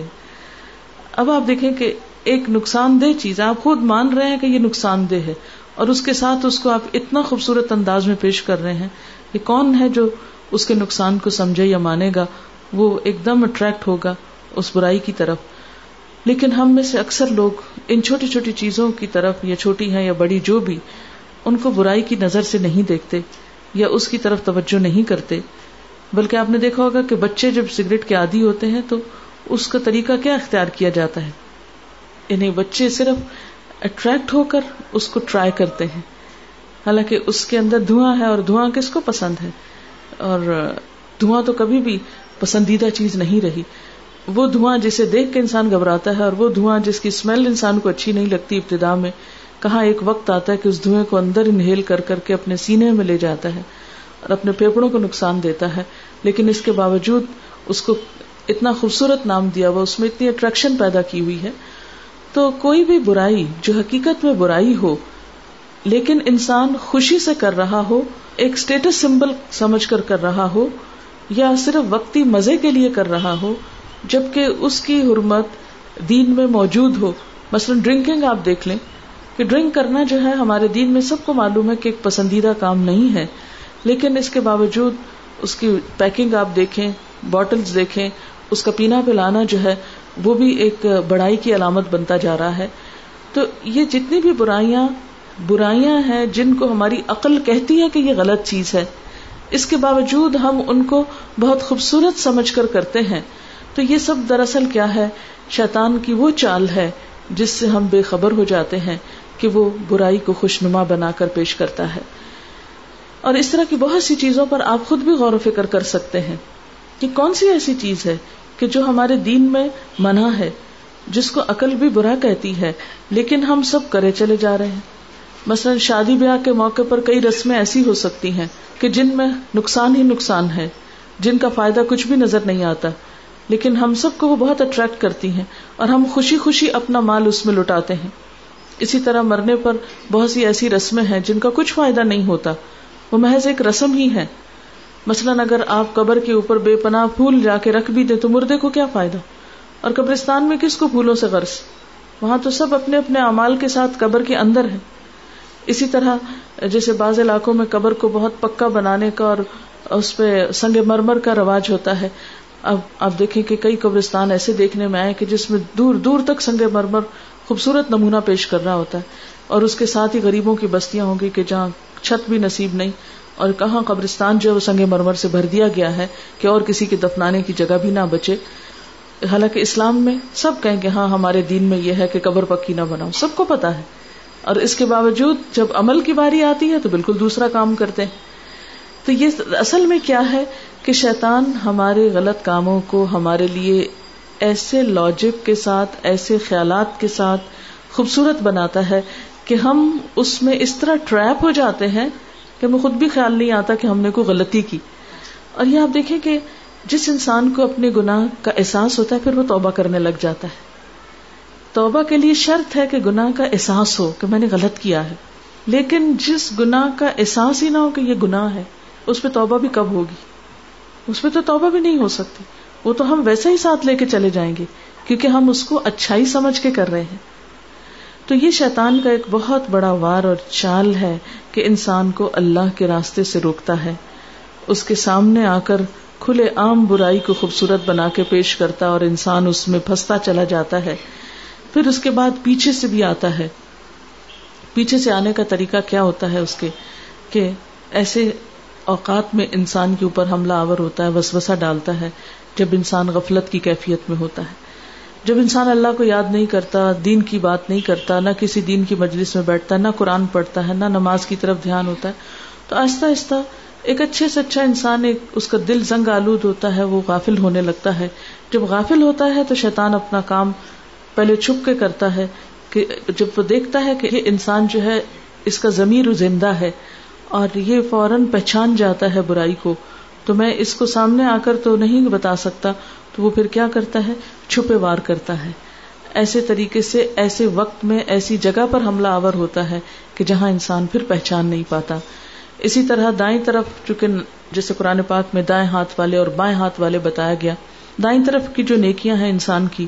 اب آپ دیکھیں کہ ایک نقصان دہ چیز، آپ خود مان رہے ہیں کہ یہ نقصان دہ ہے اور اس کے ساتھ اس کو آپ اتنا خوبصورت انداز میں پیش کر رہے ہیں کہ کون ہے جو اس کے نقصان کو سمجھے یا مانے گا، وہ ایک دم اٹریکٹ ہوگا اس برائی کی طرف۔ لیکن ہم میں سے اکثر لوگ ان چھوٹی چھوٹی چیزوں کی طرف، یا چھوٹی ہیں یا بڑی جو بھی ان کو برائی کی نظر سے نہیں دیکھتے یا اس کی طرف توجہ نہیں کرتے۔ بلکہ آپ نے دیکھا ہوگا کہ بچے جب سگریٹ کے عادی ہوتے ہیں تو اس کا طریقہ کیا اختیار کیا جاتا ہے؟ انہیں بچے صرف اٹریکٹ ہو کر اس کو ٹرائی کرتے ہیں۔ حالانکہ اس کے اندر دھواں ہے اور دھواں کس کو پسند ہے؟ اور دھواں تو کبھی بھی پسندیدہ چیز نہیں رہی۔ وہ دھواں جسے دیکھ کے انسان گھبراتا ہے اور وہ دھواں جس کی اسمیل انسان کو اچھی نہیں لگتی ابتدا میں کہاں ایک وقت آتا ہے کہ اس دھوئیں کو اندر انہیل کر کر کے اپنے سینے میں لے جاتا ہے اور اپنے پھیپڑوں کو نقصان دیتا ہے، لیکن اس کے باوجود اس کو اتنا خوبصورت نام دیا ہوا، اس میں اتنی اٹریکشن پیدا کی ہوئی ہے۔ تو کوئی بھی برائی جو حقیقت میں برائی ہو، لیکن انسان خوشی سے کر رہا ہو، ایک اسٹیٹس سمبل سمجھ کر کر رہا ہو، یا صرف وقتی مزے کے لیے کر رہا ہو، جبکہ اس کی حرمت دین میں موجود ہو۔ مثلاً ڈرنکنگ آپ دیکھ لیں۔ کہ ڈرنک کرنا جو ہے ہمارے دین میں سب کو معلوم ہے کہ ایک پسندیدہ کام نہیں ہے، لیکن اس کے باوجود اس کی پیکنگ آپ دیکھیں، بوٹلز دیکھیں، اس کا پینا پلانا جو ہے، وہ بھی ایک بڑائی کی علامت بنتا جا رہا ہے۔ تو یہ جتنی بھی برائیاں برائیاں ہیں جن کو ہماری عقل کہتی ہے کہ یہ غلط چیز ہے، اس کے باوجود ہم ان کو بہت خوبصورت سمجھ کر کرتے ہیں۔ تو یہ سب دراصل کیا ہے؟ شیطان کی وہ چال ہے جس سے ہم بے خبر ہو جاتے ہیں۔ کہ وہ برائی کو خوشنما بنا کر پیش کرتا ہے۔ اور اس طرح کی بہت سی چیزوں پر آپ خود بھی غور و فکر کر سکتے ہیں کہ کون سی ایسی چیز ہے کہ جو ہمارے دین میں منع ہے، جس کو عقل بھی برا کہتی ہے، لیکن ہم سب کرے چلے جا رہے ہیں۔ مثلاً شادی بیاہ کے موقع پر کئی رسمیں ایسی ہو سکتی ہیں کہ جن میں نقصان ہی نقصان ہے، جن کا فائدہ کچھ بھی نظر نہیں آتا۔ لیکن ہم سب کو وہ بہت اٹریکٹ کرتی ہیں اور ہم خوشی خوشی اپنا مال اس میں لٹاتے ہیں۔ اسی طرح مرنے پر بہت سی ایسی رسمیں ہیں جن کا کچھ فائدہ نہیں ہوتا۔ وہ محض ایک رسم ہی ہے مثلاً اگر آپ قبر کے اوپر بے پناہ پھول جا کے رکھ بھی دیں تو مردے کو کیا فائدہ؟ اور قبرستان میں کس کو پھولوں سے غرض؟ وہاں تو سب اپنے اپنے امال کے ساتھ قبر کے اندر ہے اسی طرح جیسے بعض علاقوں میں قبر کو بہت پکا بنانے کا اور اس پہ سنگ مرمر کا رواج ہوتا ہے۔ اب آپ دیکھیں کہ کئی قبرستان ایسے دیکھنے میں آئے کہ جس میں دور دور تک سنگ مرمر خوبصورت نمونہ پیش کر رہا ہوتا ہے اور اس کے ساتھ ہی غریبوں کی بستیاں ہوں گی کہ جہاں چھت بھی نصیب نہیں اور کہاں قبرستان جو ہے سنگ مرمر سے بھر دیا گیا ہے کہ اور کسی کے دفنانے کی جگہ بھی نہ بچے۔ حالانکہ اسلام میں سب کہیں کہ ہاں ہمارے دین میں یہ ہے کہ قبر پکی نہ بناؤ، سب کو پتا ہے۔ اور اس کے باوجود جب عمل کی باری آتی ہے تو بالکل دوسرا کام کرتے ہیں۔ تو یہ اصل میں کیا ہے کہ شیطان ہمارے غلط کاموں کو ہمارے لیے ایسے لاجک کے ساتھ، ایسے خیالات کے ساتھ خوبصورت بناتا ہے کہ ہم اس میں اس طرح ٹریپ ہو جاتے ہیں کہ ہمیں خود بھی خیال نہیں آتا کہ ہم نے کوئی غلطی کی۔ اور یہ آپ دیکھیں کہ جس انسان کو اپنے گناہ کا احساس ہوتا ہے، پھر وہ توبہ کرنے لگ جاتا ہے۔ توبہ کے لیے شرط ہے کہ گناہ کا احساس ہو کہ میں نے غلط کیا ہے۔ لیکن جس گناہ کا احساس ہی نہ ہو کہ یہ گناہ ہے، اس پہ توبہ بھی کب ہوگی؟ اس پہ تو توبہ بھی نہیں ہو سکتی۔ وہ تو ہم ویسے ہی ساتھ لے کے چلے جائیں گے، کیونکہ ہم اس کو اچھائی سمجھ کے کر رہے ہیں۔ تو یہ شیطان کا ایک بہت بڑا وار اور چال ہے کہ انسان کو اللہ کے راستے سے روکتا ہے۔ اس کے سامنے آ کر کھلے عام برائی کو خوبصورت بنا کے پیش کرتا اور انسان اس میں پھنستا چلا جاتا ہے۔ پھر اس کے بعد پیچھے سے بھی آتا ہے۔ پیچھے سے آنے کا طریقہ کیا ہوتا ہے اس کے؟ کہ ایسے اوقات میں انسان کے اوپر حملہ آور ہوتا ہے، وسوسہ ڈالتا ہے۔ جب انسان غفلت کی کیفیت میں ہوتا ہے۔ جب انسان اللہ کو یاد نہیں کرتا، دین کی بات نہیں کرتا، نہ کسی دین کی مجلس میں بیٹھتا، نہ قرآن پڑھتا ہے، نہ نماز کی طرف دھیان ہوتا ہے، تو آہستہ آہستہ ایک اچھے سے اچھا انسان، ایک اس کا دل زنگ آلود ہوتا ہے، وہ غافل ہونے لگتا ہے۔ جب غافل ہوتا ہے تو شیطان اپنا کام پہلے چھپ کے کرتا ہے کہ جب وہ دیکھتا ہے کہ یہ انسان جو ہے، اس کا ضمیر زندہ ہے اور یہ فوراً پہچان جاتا ہے برائی کو۔ تو میں اس کو سامنے آ کر تو نہیں بتا سکتا، تو وہ پھر کیا کرتا ہے؟ چھپے وار کرتا ہے۔ ایسے طریقے سے، ایسے وقت میں، ایسی جگہ پر حملہ آور ہوتا ہے کہ جہاں انسان پھر پہچان نہیں پاتا۔ اسی طرح دائیں طرف، چونکہ جیسے قرآن پاک میں دائیں ہاتھ والے اور بائیں ہاتھ والے بتایا گیا، دائیں طرف کی جو نیکیاں ہیں انسان کی،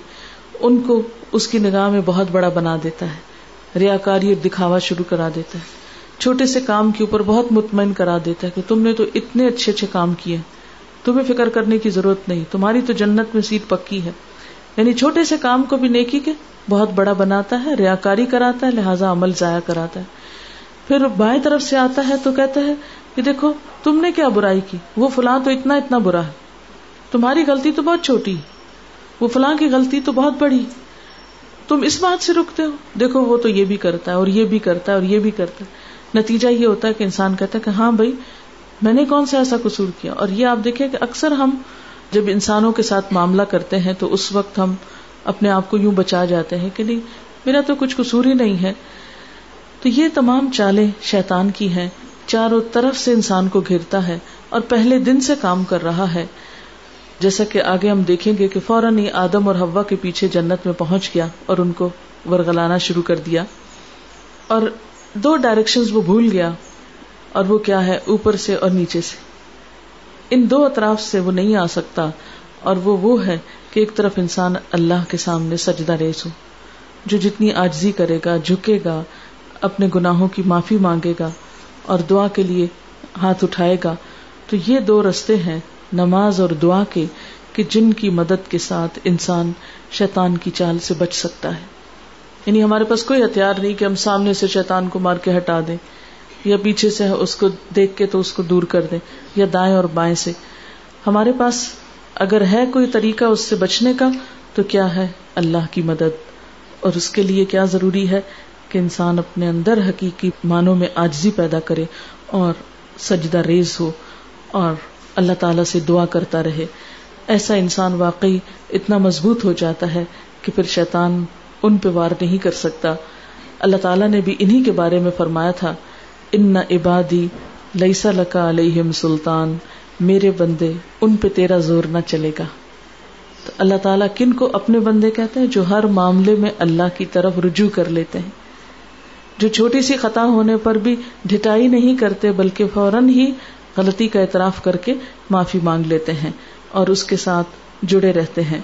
ان کو اس کی نگاہ میں بہت بڑا بنا دیتا ہے۔ ریا کاری اور دکھاوا شروع کرا دیتا ہے۔ چھوٹے سے کام کے اوپر بہت مطمئن کرا دیتا ہے کہ تم نے تو اتنے اچھے اچھے کام کیے تمہیں فکر کرنے کی ضرورت نہیں۔ تمہاری تو جنت میں سیٹ پکی ہے۔ یعنی چھوٹے سے کام کو بھی نیکی کے بہت بڑا بناتا ہے ریا کاری کراتا ہے، لہٰذا عمل ضائع کراتا ہے۔ پھر بائیں طرف سے آتا ہے تو کہتا ہے کہ دیکھو، تم نے کیا برائی کی؟ وہ فلاں تو اتنا اتنا برا ہے۔ تمہاری غلطی تو بہت چھوٹی وہ فلاں کی غلطی تو بہت بڑی تم اس بات سے رکتے ہو۔ دیکھو، وہ تو یہ بھی کرتا ہے اور یہ بھی کرتا ہے اور یہ بھی کرتا ہے۔ نتیجہ یہ ہوتا ہے کہ انسان کہتا ہے کہ ہاں بھائی، میں نے کون سا ایسا قصور کیا؟ اور یہ آپ دیکھیں کہ اکثر ہم جب انسانوں کے ساتھ معاملہ کرتے ہیں تو اس وقت ہم اپنے آپ کو یوں بچا جاتے ہیں کہ نہیں، میرا تو کچھ قصور ہی نہیں ہے۔ تو یہ تمام چالیں شیطان کی ہیں۔ چاروں طرف سے انسان کو گھرتا ہے اور پہلے دن سے کام کر رہا ہے۔ جیسا کہ آگے ہم دیکھیں گے کہ فوراً ہی آدم اور ہوا کے پیچھے جنت میں پہنچ گیا اور ان کو ورگلانا شروع کر دیا۔ اور دو ڈائریکشن وہ بھول گیا اور وہ کیا ہے؟ اوپر سے اور نیچے سے۔ ان دو اطراف سے وہ نہیں آ سکتا اور وہ وہ ہے کہ ایک طرف انسان اللہ کے سامنے سجدہ ریز ہو، جو جتنی آجزی کرے گا، جھکے گا، اپنے گناہوں کی معافی مانگے گا اور دعا کے لیے ہاتھ اٹھائے گا۔ تو یہ دو رستے ہیں نماز اور دعا کے، کہ جن کی مدد کے ساتھ انسان شیطان کی چال سے بچ سکتا ہے۔ یعنی ہمارے پاس کوئی ہتھیار نہیں کہ ہم سامنے سے شیطان کو مار کے ہٹا دیں، یا پیچھے سے اس کو دیکھ کے تو اس کو دور کر دیں، یا دائیں اور بائیں سے۔ ہمارے پاس اگر ہے کوئی طریقہ اس سے بچنے کا، تو کیا ہے اللہ کی مدد؟ اور اس کے لیے کیا ضروری ہے کہ انسان اپنے اندر حقیقی معنوں میں آجزی پیدا کرے اور سجدہ ریز ہو اور اللہ تعالی سے دعا کرتا رہے۔ ایسا انسان واقعی اتنا مضبوط ہو جاتا ہے کہ پھر شیطان ان پہ وار نہیں کر سکتا۔ اللہ تعالیٰ نے بھی انہی کے بارے میں فرمایا تھا، ان عبادی لئیسا لکا علیہم سلطان۔ میرے بندے، ان پہ تیرا زور نہ چلے گا۔ تو اللہ تعالیٰ کن کو اپنے بندے کہتے ہیں؟ جو ہر معاملے میں اللہ کی طرف رجوع کر لیتے ہیں۔ جو چھوٹی سی خطا ہونے پر بھی ڈٹائی نہیں کرتے، بلکہ فوراً ہی غلطی کا اعتراف کر کے معافی مانگ لیتے ہیں اور اس کے ساتھ جڑے رہتے ہیں۔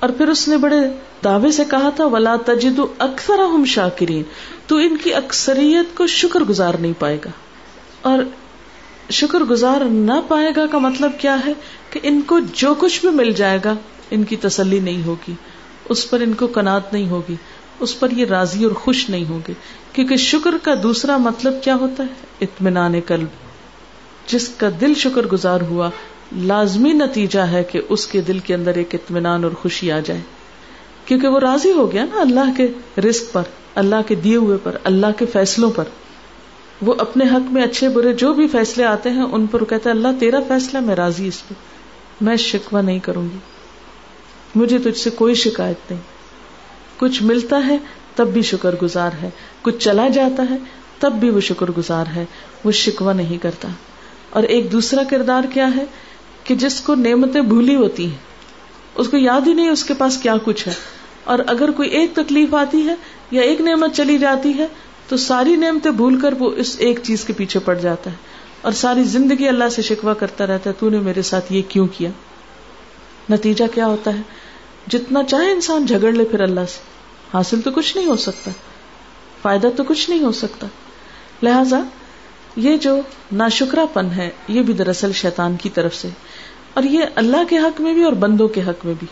اور پھر اس نے بڑے دعوے سے کہا تھا، ولا تجد اکثر ہم شاکرین تو ان کی اکثریت کو شکر گزار نہیں پائے گا۔ اور شکر گزار نہ پائے گا کا مطلب کیا ہے؟ کہ ان کو جو کچھ بھی مل جائے گا، ان کی تسلی نہیں ہوگی۔ اس پر ان کو کنات نہیں ہوگی۔ اس پر یہ راضی اور خوش نہیں ہوگی کیونکہ شکر کا دوسرا مطلب کیا ہوتا ہے؟ اطمینان قلب۔ جس کا دل شکر گزار ہوا لازمی نتیجہ ہے کہ اس کے دل کے اندر ایک اطمینان اور خوشی آ جائے۔ کیونکہ وہ راضی ہو گیا نا اللہ کے رسک پر، اللہ کے دیے ہوئے پر، اللہ کے فیصلوں پر۔ وہ اپنے حق میں اچھے برے جو بھی فیصلے آتے ہیں، ان پر وہ کہتا ہے، اللہ تیرا فیصلہ میں راضی اس پہ میں شکوا نہیں کروں گی۔ مجھے تجھ سے کوئی شکایت نہیں۔ کچھ ملتا ہے تب بھی شکر گزار ہے، کچھ چلا جاتا ہے تب بھی وہ شکر گزار ہے، وہ شکوا نہیں کرتا۔ اور ایک دوسرا کردار کیا ہے؟ کہ جس کو نعمتیں بھولی ہوتی ہیں، اس کو یاد ہی نہیں اس کے پاس کیا کچھ ہے۔ اور اگر کوئی ایک تکلیف آتی ہے یا ایک نعمت چلی جاتی ہے، تو ساری نعمتیں بھول کر وہ اس ایک چیز کے پیچھے پڑ جاتا ہے۔ اور ساری زندگی اللہ سے شکوا کرتا رہتا ہے، تو نے میرے ساتھ یہ کیوں کیا؟ نتیجہ کیا ہوتا ہے؟ جتنا چاہے انسان جھگڑ لے پھر اللہ سے۔ حاصل تو کچھ نہیں ہو سکتا۔ فائدہ تو کچھ نہیں ہو سکتا۔ لہذا یہ جو ناشکرا پن ہے، یہ بھی دراصل شیطان کی طرف سے۔ اور یہ اللہ کے حق میں بھی اور بندوں کے حق میں بھی۔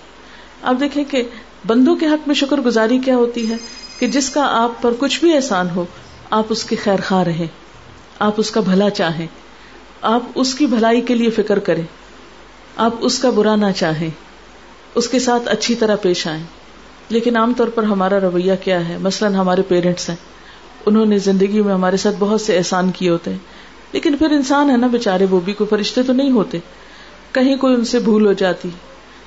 آپ دیکھیں کہ بندوں کے حق میں شکر گزاری کیا ہوتی ہے؟ کہ جس کا آپ پر کچھ بھی احسان ہو، آپ اس کے خیر خواہ رہیں، آپ اس کا بھلا چاہیں، آپ اس کی بھلائی کے لیے فکر کریں، آپ اس کا برا نہ چاہیں، اس کے ساتھ اچھی طرح پیش آئیں۔ لیکن عام طور پر ہمارا رویہ کیا ہے؟ مثلاً ہمارے پیرنٹس ہیں۔ انہوں نے زندگی میں ہمارے ساتھ بہت سے احسان کیے ہوتے ہیں۔ لیکن پھر انسان ہے نا بےچارے وہ بھی کوئی فرشتے تو نہیں ہوتے۔ کہیں کوئی ان سے بھول ہو جاتی،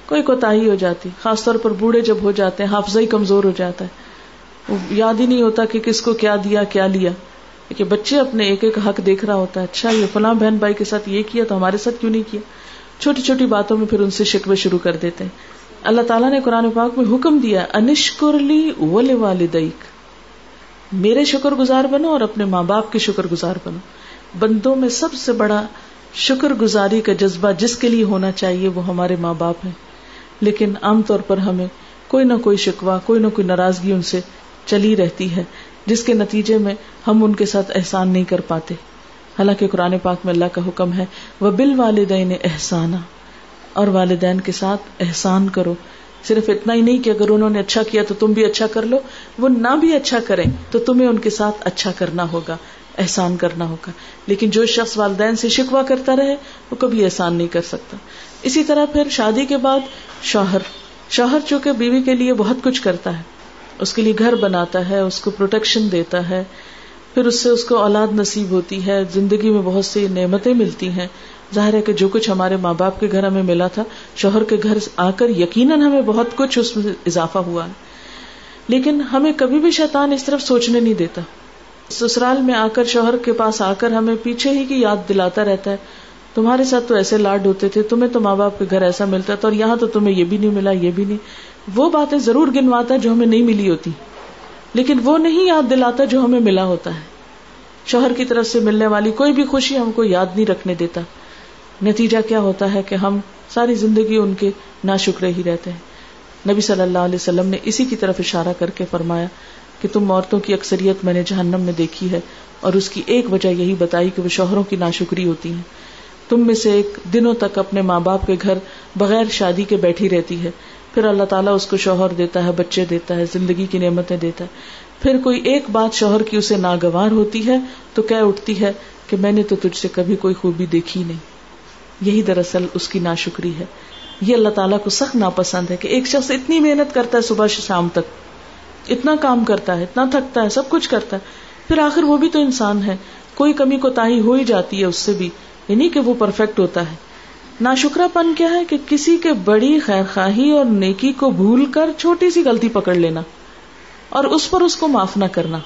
کوئی کوتا ہو جاتی، خاص طور پر بوڑھے جب ہو جاتے ہیں، حافظہ ہی کمزور ہو جاتا ہے۔ یاد ہی نہیں ہوتا کہ کس کو کیا دیا، کیا لیا۔ کہ بچے اپنے ایک ایک حق دیکھ رہا ہوتا ہے اچھا یہ فلاں بہن بھائی کے ساتھ یہ کیا تو ہمارے ساتھ کیوں نہیں کیا؟ چھوٹی چھوٹی باتوں میں پھر ان سے شکوے شروع کر دیتے ہیں۔ اللہ تعالیٰ نے قرآن پاک میں حکم دیا انشکرلی ول والدیک میرے شکر گزار بنو اور اپنے ماں باپ کے شکر گزار بنو۔ بندوں میں سب سے بڑا شکر گزاری کا جذبہ جس کے لیے ہونا چاہیے وہ ہمارے ماں باپ ہیں۔ لیکن عام طور پر ہمیں کوئی نہ کوئی شکوا کوئی نہ کوئی ناراضگی ان سے چلی رہتی ہے، جس کے نتیجے میں ہم ان کے ساتھ احسان نہیں کر پاتے۔ حالانکہ قرآن پاک میں اللہ کا حکم ہے وہ بال والدین احسانہ اور والدین کے ساتھ احسان کرو۔ صرف اتنا ہی نہیں کہ اگر انہوں نے اچھا کیا تو تم بھی اچھا کر لو، وہ نہ بھی اچھا کریں تو تمہیں ان کے ساتھ اچھا کرنا ہوگا۔ احسان کرنا ہوگا۔ لیکن جو شخص والدین سے شکوا کرتا رہے، وہ کبھی احسان نہیں کر سکتا۔ اسی طرح پھر شادی کے بعد شوہر۔ شوہر چونکہ بیوی کے لیے بہت کچھ کرتا ہے، اس کے لیے گھر بناتا ہے، اس کو پروٹیکشن دیتا ہے، پھر اس سے اس کو اولاد نصیب ہوتی ہے، زندگی میں بہت سی نعمتیں ملتی ہیں۔ ظاہر ہے کہ جو کچھ ہمارے ماں باپ کے گھر ہمیں ملا تھا، شوہر کے گھر آ کر یقیناً ہمیں بہت کچھ اس میں اضافہ ہوا ہے۔ لیکن ہمیں کبھی بھی شیطان اس طرف سوچنے نہیں دیتا۔ سسرال میں آ کر شوہر کے پاس آ کر ہمیں پیچھے ہی کی یاد دلاتا رہتا ہے۔ تمہارے ساتھ تو ایسے لاڈ ہوتے تھے، تمہیں تو ماں باپ کے گھر ایسا ملتا تھا اور یہاں تو تمہیں یہ بھی نہیں ملا، یہ بھی نہیں۔ وہ باتیں ضرور گنواتا ہے جو ہمیں نہیں ملی ہوتی۔ لیکن وہ نہیں یاد دلاتا جو ہمیں ملا ہوتا ہے۔ شوہر کی طرف سے ملنے والی کوئی بھی خوشی ہم کو یاد نہیں رکھنے دیتا۔ نتیجہ کیا ہوتا ہے کہ ہم ساری زندگی ان کے نا ہی رہتے ہیں۔ نبی صلی اللہ علیہ وسلم نے اسی کی طرف اشارہ کر کے فرمایا کہ تم عورتوں کی اکثریت میں نے جہنم میں دیکھی ہے اور اس کی ایک وجہ یہی بتائی کہ وہ شوہروں کی ناشکری ہوتی ہیں۔ تم میں سے ایک دنوں تک اپنے ماں باپ کے گھر بغیر شادی کے بیٹھی رہتی ہے۔ پھر اللہ تعالیٰ اس کو شوہر دیتا ہے، بچے دیتا ہے، زندگی کی نعمتیں دیتا ہے۔ پھر کوئی ایک بات شوہر کی اسے ناگوار ہوتی ہے تو کہہ اٹھتی ہے کہ میں نے تو تجھ سے کبھی کوئی خوبی دیکھی نہیں۔ یہی دراصل اس کی ناشکری ہے۔ یہ اللہ تعالیٰ کو سخت ناپسند ہے کہ ایک شخص اتنی محنت کرتا ہے صبح سے شام تک۔ اتنا کام کرتا ہے، اتنا تھکتا ہے، سب کچھ کرتا ہے۔ پھر آخر وہ بھی تو انسان ہے۔ کوئی کمی کو تاہی ہو ہی جاتی ہے اس سے بھی۔ یعنی کہ وہ پرفیکٹ ہوتا ہے۔ ناشکرا پن کیا ہے کہ کسی کے بڑی خیر خواہی اور نیکی کو بھول کر چھوٹی سی غلطی پکڑ لینا اور اس پر اس کو معاف نہ کرنا۔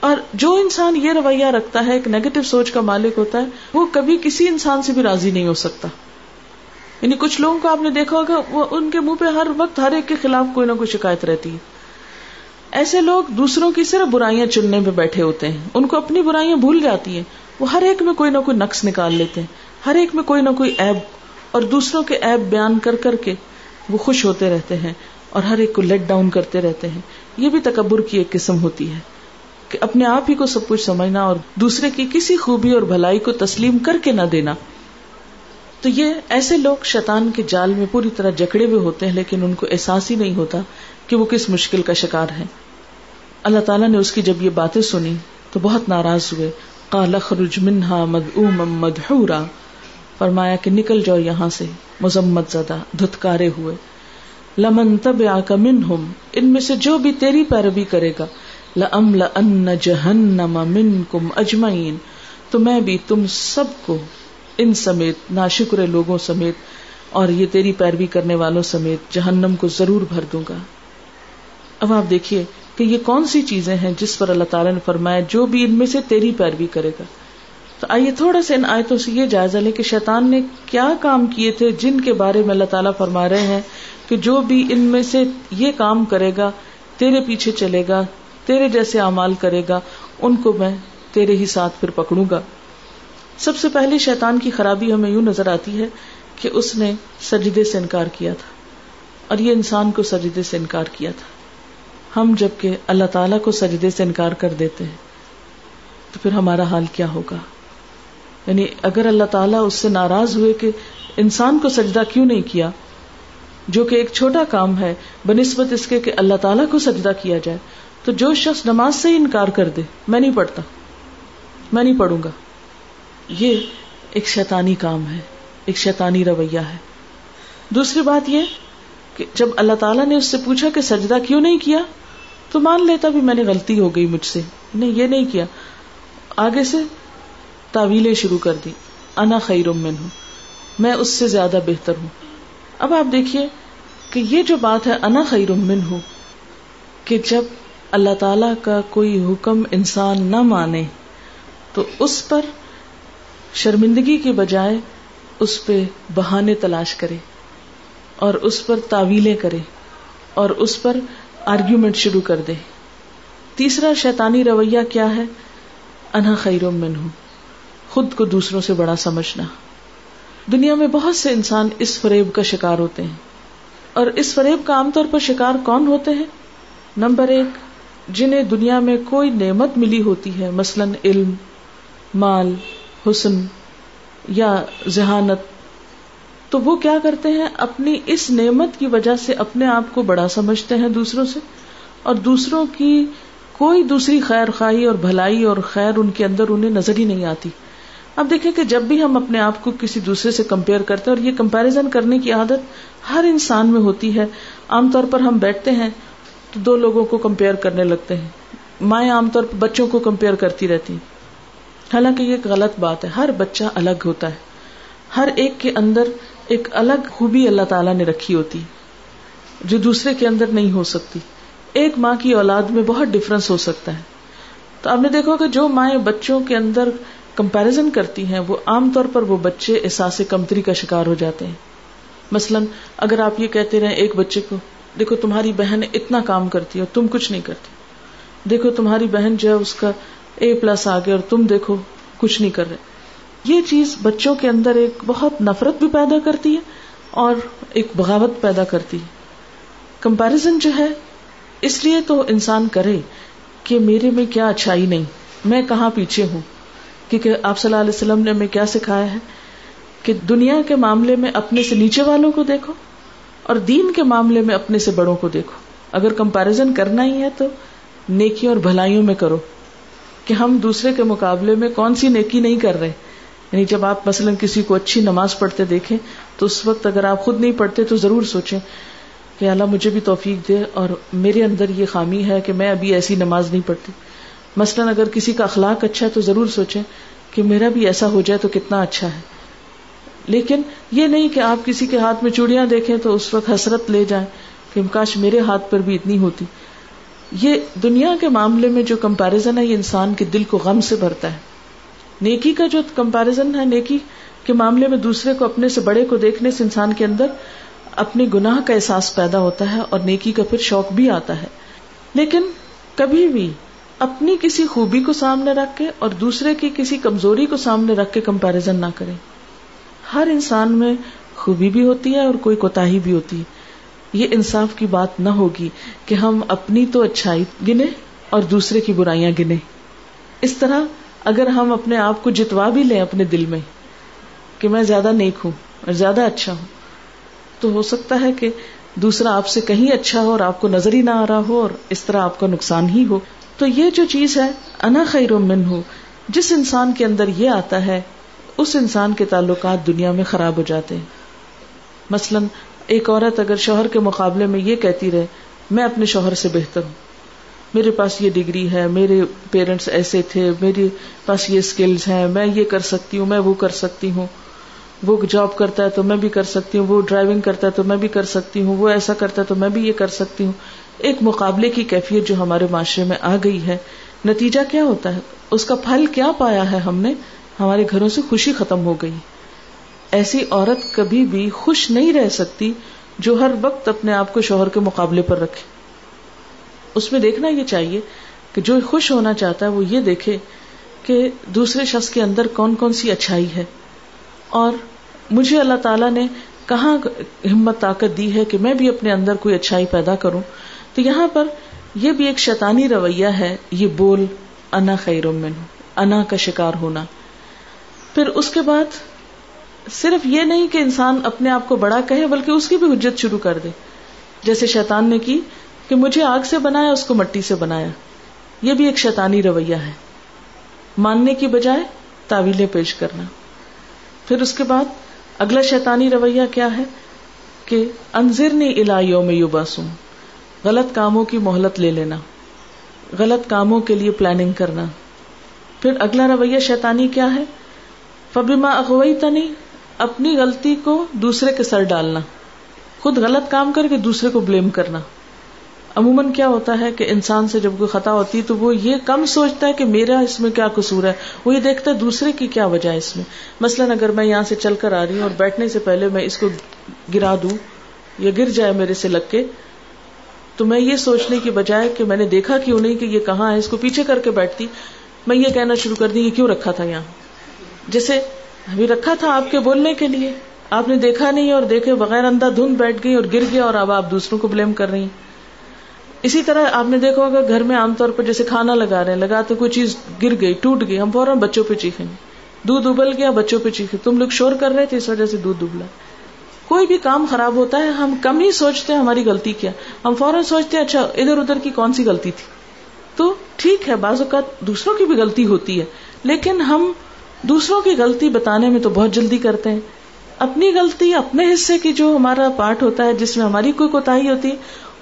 اور جو انسان یہ رویہ رکھتا ہے، ایک نیگیٹو سوچ کا مالک ہوتا ہے، وہ کبھی کسی انسان سے بھی راضی نہیں ہو سکتا۔ یعنی کچھ لوگوں کو آپ نے دیکھا ہوگا، وہ ان کے منہ پہ ہر وقت ہر ایک کے خلاف کوئی نہ کوئی شکایت رہتی ہے۔ ایسے لوگ دوسروں کی صرف برائیاں چننے پہ بیٹھے ہوتے ہیں۔ ان کو اپنی برائیاں بھول جاتی ہیں۔ وہ ہر ایک میں کوئی نہ کوئی نقص نکال لیتے ہیں۔ ہر ایک میں کوئی نہ کوئی ایب اور دوسروں کے ایب بیان کر کر کے وہ خوش ہوتے رہتے ہیں اور ہر ایک کو لیٹ ڈاؤن کرتے رہتے ہیں۔ یہ بھی تکبر کی ایک قسم ہوتی ہے کہ اپنے آپ ہی کو سب کچھ سمجھنا اور دوسرے کی کسی خوبی اور بھلائی کو تسلیم کر کے نہ دینا۔ تو یہ ایسے لوگ شیطان کے جال میں پوری طرح جکڑے ہوئے ہوتے ہیں، لیکن ان کو احساس ہی نہیں ہوتا کہ وہ کس مشکل کا شکار ہے اللہ تعالیٰ نے اس کی جب یہ باتیں سنی تو بہت ناراض ہوئے۔ قال اخرج منها مدعوما مدحورا۔ فرمایا کہ نکل جاؤ یہاں سے۔ مذمت زدہ، دھتکارے ہوئے۔ لمن تبعك منهم ان میں سے جو بھی تیری پیروی کرے گا۔ لم لأملأن جہنم منکم اجمعین۔ تو میں بھی تم سب کو ان سمیت، ناشکر لوگوں سمیت اور یہ تیری پیروی کرنے والوں سمیت جہنم کو ضرور بھر دوں گا۔ اب آپ دیکھیے کہ یہ کون سی چیزیں ہیں جس پر اللہ تعالیٰ نے فرمایا جو بھی ان میں سے تیری پیروی کرے گا۔ تو آئیے تھوڑا سا ان آیتوں سے یہ جائزہ لے کہ شیطان نے کیا کام کیے تھے جن کے بارے میں اللہ تعالیٰ فرما رہے ہیں کہ جو بھی ان میں سے یہ کام کرے گا، تیرے پیچھے چلے گا، تیرے جیسے اعمال کرے گا، ان کو میں تیرے ہی ساتھ پھر پکڑوں گا۔ سب سے پہلے شیطان کی خرابی ہمیں یوں نظر آتی ہے کہ اس نے سجدے سے انکار کیا تھا اور یہ انسان کو سجدے سے انکار کیا تھا۔ ہم جبکہ اللہ تعالیٰ کو سجدے سے انکار کر دیتے ہیں، تو پھر ہمارا حال کیا ہوگا؟ یعنی اگر اللہ تعالیٰ اس سے ناراض ہوئے کہ انسان کو سجدہ کیوں نہیں کیا، جو کہ ایک چھوٹا کام ہے، بنسبت اس کے کہ اللہ تعالیٰ کو سجدہ کیا جائے، تو جو شخص نماز سے ہی انکار کر دے، میں نہیں پڑھتا، میں نہیں پڑھوں گا۔ یہ ایک شیطانی کام ہے، ایک شیطانی رویہ ہے۔ دوسری بات یہ کہ جب اللہ تعالیٰ نے اس سے پوچھا کہ سجدہ کیوں نہیں کیا تو مان لیتا بھی میں نے غلطی ہو گئی مجھ سے۔ نہیں یہ نہیں کیا۔ آگے سے تعویلیں شروع کر دی۔ انا خیر من ہوں میں اس سے زیادہ بہتر ہوں۔ اب آپ دیکھیے کہ یہ جو بات ہے، انا خیر من ہوں کہ جب اللہ تعالی کا کوئی حکم انسان نہ مانے، تو اس پر شرمندگی کے بجائے اس پہ بہانے تلاش کرے، اور اس پر تعویلیں کرے، اور اس پر آرگیومنٹ شروع کر دے۔ تیسرا، شیطانی رویہ کیا ہے؟ انہا خیر من ہوں خود کو دوسروں سے بڑا سمجھنا۔ دنیا میں بہت سے انسان اس فریب کا شکار ہوتے ہیں۔ اور اس فریب کا عام طور پر شکار کون ہوتے ہیں؟ نمبر ایک، جنہیں دنیا میں کوئی نعمت ملی ہوتی ہے، مثلاً علم، مال، حسن یا ذہانت۔ تو وہ کیا کرتے ہیں؟ اپنی اس نعمت کی وجہ سے اپنے آپ کو بڑا سمجھتے ہیں دوسروں سے، اور دوسروں کی کوئی دوسری خیر خواہی اور بھلائی اور خیر ان کے اندر انہیں نظر ہی نہیں آتی۔ اب دیکھیں کہ جب بھی ہم اپنے آپ کو کسی دوسرے سے کمپیئر کرتے ہیں، اور یہ کمپیرزن کرنے کی عادت ہر انسان میں ہوتی ہے۔ عام طور پر ہم بیٹھتے ہیں تو دو لوگوں کو کمپیئر کرنے لگتے ہیں۔ مائیں عام طور پر بچوں کو کمپیئر کرتی رہتی ہیں۔ حالانکہ یہ ایک غلط بات ہے، ہر بچہ الگ ہوتا ہے۔ ہر ایک کے اندر ایک الگ خوبی اللہ تعالیٰ نے رکھی ہوتی، جو دوسرے کے اندر نہیں ہو سکتی۔ ایک ماں کی اولاد میں بہت ڈفرنس ہو سکتا ہے۔ تو آپ نے دیکھو کہ جو مائیں بچوں کے اندر کمپیرزن کرتی ہیں، وہ عام طور پر وہ بچے احساس کمتری کا شکار ہو جاتے ہیں۔ مثلاً اگر آپ یہ کہتے رہے ایک بچے کو، دیکھو تمہاری بہن اتنا کام کرتی ہے اور تم کچھ نہیں کرتی۔ دیکھو تمہاری بہن جو ہے اس کا اے پلس آ گیا اور تم دیکھو کچھ نہیں کر رہے۔ یہ چیز بچوں کے اندر ایک بہت نفرت بھی پیدا کرتی ہے اور ایک بغاوت پیدا کرتی ہے۔ کمپیرزن جو ہے، اس لیے تو انسان کرے کہ میرے میں کیا اچھائی نہیں، میں کہاں پیچھے ہوں؟ کیونکہ آپ صلی اللہ علیہ وسلم نے ہمیں کیا سکھایا ہے؟ کہ دنیا کے معاملے میں اپنے سے نیچے والوں کو دیکھو اور دین کے معاملے میں اپنے سے بڑوں کو دیکھو۔ اگر کمپیرزن کرنا ہی ہے تو نیکی اور بھلائیوں میں کرو کہ ہم دوسرے کے مقابلے میں کون سی نیکی نہیں کر رہے۔ یعنی جب آپ مثلاً کسی کو اچھی نماز پڑھتے دیکھیں، تو اس وقت اگر آپ خود نہیں پڑھتے تو ضرور سوچیں کہ اللہ مجھے بھی توفیق دے اور میرے اندر یہ خامی ہے کہ میں ابھی ایسی نماز نہیں پڑھتی۔ مثلاً اگر کسی کا اخلاق اچھا ہے تو ضرور سوچیں کہ میرا بھی ایسا ہو جائے تو کتنا اچھا ہے۔ لیکن یہ نہیں کہ آپ کسی کے ہاتھ میں چوڑیاں دیکھیں تو اس وقت حسرت لے جائیں کہ کاش میرے ہاتھ پر بھی اتنی ہوتی۔ یہ دنیا کے معاملے میں جو کمپیرزن ہے، یہ انسان کے دل کو غم سے بھرتا ہے۔ نیکی کا جو کمپیرزن ہے، نیکی کے معاملے میں دوسرے کو اپنے سے بڑے کو دیکھنے سے انسان کے اندر اپنے گناہ کا احساس پیدا ہوتا ہے اور نیکی کا پھر شوق بھی آتا ہے۔ لیکن کبھی بھی اپنی کسی خوبی کو سامنے رکھ کے اور دوسرے کی کسی کمزوری کو سامنے رکھ کے کمپیرزن نہ کریں۔ ہر انسان میں خوبی بھی ہوتی ہے اور کوئی کوتا بھی ہوتی ہے۔ یہ انصاف کی بات نہ ہوگی کہ ہم اپنی تو اچھائی گنے اور دوسرے کی برائیاں گنے۔ اس طرح اگر ہم اپنے آپ کو جتوا بھی لیں اپنے دل میں کہ میں زیادہ نیک ہوں اور زیادہ اچھا ہوں، تو ہو سکتا ہے کہ دوسرا آپ سے کہیں اچھا ہو اور آپ کو نظر ہی نہ آ رہا ہو اور اس طرح آپ کا نقصان ہی ہو۔ تو یہ جو چیز ہے، انا خیر من ہو، جس انسان کے اندر یہ آتا ہے، اس انسان کے تعلقات دنیا میں خراب ہو جاتے ہیں۔ مثلاً، ایک عورت اگر شوہر کے مقابلے میں یہ کہتی رہے، میں اپنے شوہر سے بہتر ہوں۔ میرے پاس یہ ڈگری ہے، میرے پیرنٹس ایسے تھے، میرے پاس یہ اسکلز ہیں، میں یہ کر سکتی ہوں، میں وہ کر سکتی ہوں۔ وہ جاب کرتا ہے تو میں بھی کر سکتی ہوں، وہ ڈرائیونگ کرتا ہے تو میں بھی کر سکتی ہوں، وہ ایسا کرتا ہے تو میں بھی یہ کر سکتی ہوں۔ ایک مقابلے کی کیفیت جو ہمارے معاشرے میں آ گئی ہے، نتیجہ کیا ہوتا ہے؟ اس کا پھل کیا پایا ہے ہم نے؟ ہمارے گھروں سے خوشی ختم ہو گئی۔ ایسی عورت کبھی بھی خوش نہیں رہ سکتی جو ہر وقت اپنے آپ کو شوہر کے مقابلے پر رکھے۔ اس میں دیکھنا یہ چاہیے کہ جو خوش ہونا چاہتا ہے وہ یہ دیکھے کہ دوسرے شخص کے اندر کون کون سی اچھائی ہے۔ اور مجھے اللہ تعالیٰ نے کہاں ہمت طاقت دی ہے کہ میں بھی اپنے اندر کوئی اچھائی پیدا کروں۔ تو یہاں پر یہ بھی ایک شیطانی رویہ ہے، یہ بول، انا خیر من انا کا شکار ہونا۔ پھر اس کے بعد صرف یہ نہیں کہ انسان اپنے آپ کو بڑا کہے، بلکہ اس کی بھی حجت شروع کر دے۔ جیسے شیطان نے کی کہ مجھے آگ سے بنایا، اس کو مٹی سے بنایا۔ یہ بھی ایک شیطانی رویہ ہے۔ ماننے کی بجائے تعویلیں پیش کرنا۔ پھر اس کے بعد اگلا شیطانی رویہ کیا ہے؟ کہ انضر نے الایوں میں یو باسوں غلط کاموں کی مہلت لے لینا۔ غلط کاموں کے لیے پلاننگ کرنا۔ پھر اگلا رویہ شیطانی کیا ہے؟ فبیما اغوئی تنی اپنی غلطی کو دوسرے کے سر ڈالنا۔ خود غلط کام کر کے دوسرے کو بلیم کرنا۔ عموماً کیا ہوتا ہے کہ انسان سے جب کوئی خطا ہوتی ہے تو وہ یہ کم سوچتا ہے کہ میرا اس میں کیا قصور ہے؟ وہ یہ دیکھتا ہے دوسرے کی کیا وجہ ہے اس میں؟ مثلاً اگر میں یہاں سے چل کر آ رہی ہوں اور بیٹھنے سے پہلے میں اس کو گرا دوں یا گر جائے میرے سے لگ کے، تو میں یہ سوچنے کی بجائے کہ میں نے دیکھا کیوں نہیں کہ یہ کہاں ہے؟ اس کو پیچھے کر کے بیٹھتی، میں یہ کہنا شروع کر دی کیوں رکھا تھا یہاں؟ جیسے ابھی رکھا تھا آپ کے بولنے کے لیے، آپ نے دیکھا نہیں اور دیکھے بغیر اندھا دھند بیٹھ گئی اور گر گیا اور اب آپ دوسروں کو بلیم کر رہی ہیں۔ اسی طرح آپ نے دیکھا ہوگا گھر میں عام طور پر جیسے کھانا لگا رہے ہیں لگاتے کوئی چیز گر گئی، ٹوٹ گئی، ہم فوراً بچوں پہ چیخیں گے۔ دودھ ابل گیا، بچوں پہ چیخے تم لوگ شور کر رہے تھے، اس وجہ سے دودھ ابلا۔ کوئی بھی کام خراب ہوتا ہے، ہم کم ہی سوچتے ہیں ہماری غلطی کیا۔ ہم فوراً سوچتے ہیں اچھا ادھر ادھر کی کون سی غلطی تھی؟ تو ٹھیک ہے، بعض اوقات دوسروں کی بھی غلطی ہوتی ہے۔ لیکن ہم دوسروں کی غلطی بتانے میں تو بہت جلدی کرتے ہیں۔ اپنی غلطی، اپنے حصے کی جو ہمارا پارٹ ہوتا ہے، جس میں ہماری کوئی کوتا ہوتی ہے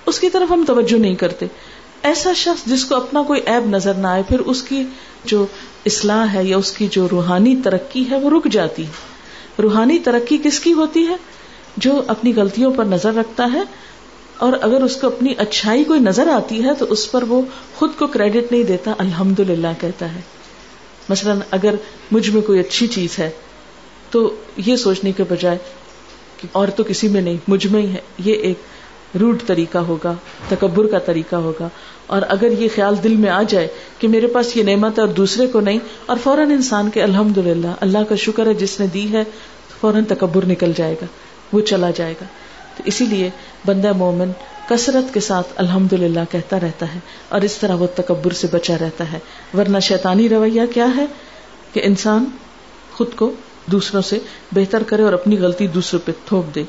اس کی طرف ہم توجہ نہیں کرتے۔ ایسا شخص جس کو اپنا کوئی ایب نظر نہ آئے، پھر اس کی جو اصلاح ہے یا اس کی جو روحانی ترقی ہے، وہ رک جاتی ہے۔ روحانی ترقی کس کی ہوتی ہے؟ جو اپنی غلطیوں پر نظر رکھتا ہے، اور اگر اس کو اپنی اچھائی کوئی نظر آتی ہے، تو اس پر وہ خود کو کریڈٹ نہیں دیتا الحمد للہ کہتا ہے۔ مثلاً اگر مجھ میں کوئی اچھی چیز ہے، تو یہ سوچنے کے بجائے کہ اور تو کسی میں نہیں، مجھ میں ہی ہے، یہ ایک روڈ طریقہ ہوگا، تکبر کا طریقہ ہوگا۔ اور اگر یہ خیال دل میں آ جائے کہ میرے پاس یہ نعمت ہے اور دوسرے کو نہیں، اور فوراً انسان کے الحمد للہ اللہ کا شکر ہے جس نے دی ہے، فوراً تکبر نکل جائے گا، وہ چلا جائے گا۔ تو اسی لیے بندہ مومن کثرت کے ساتھ الحمد للہ کہتا رہتا ہے اور اس طرح وہ تکبر سے بچا رہتا ہے۔ ورنہ شیطانی رویہ کیا ہے؟ کہ انسان خود کو دوسروں سے بہتر کرے اور اپنی غلطی دوسروں پہ تھوپ دے۔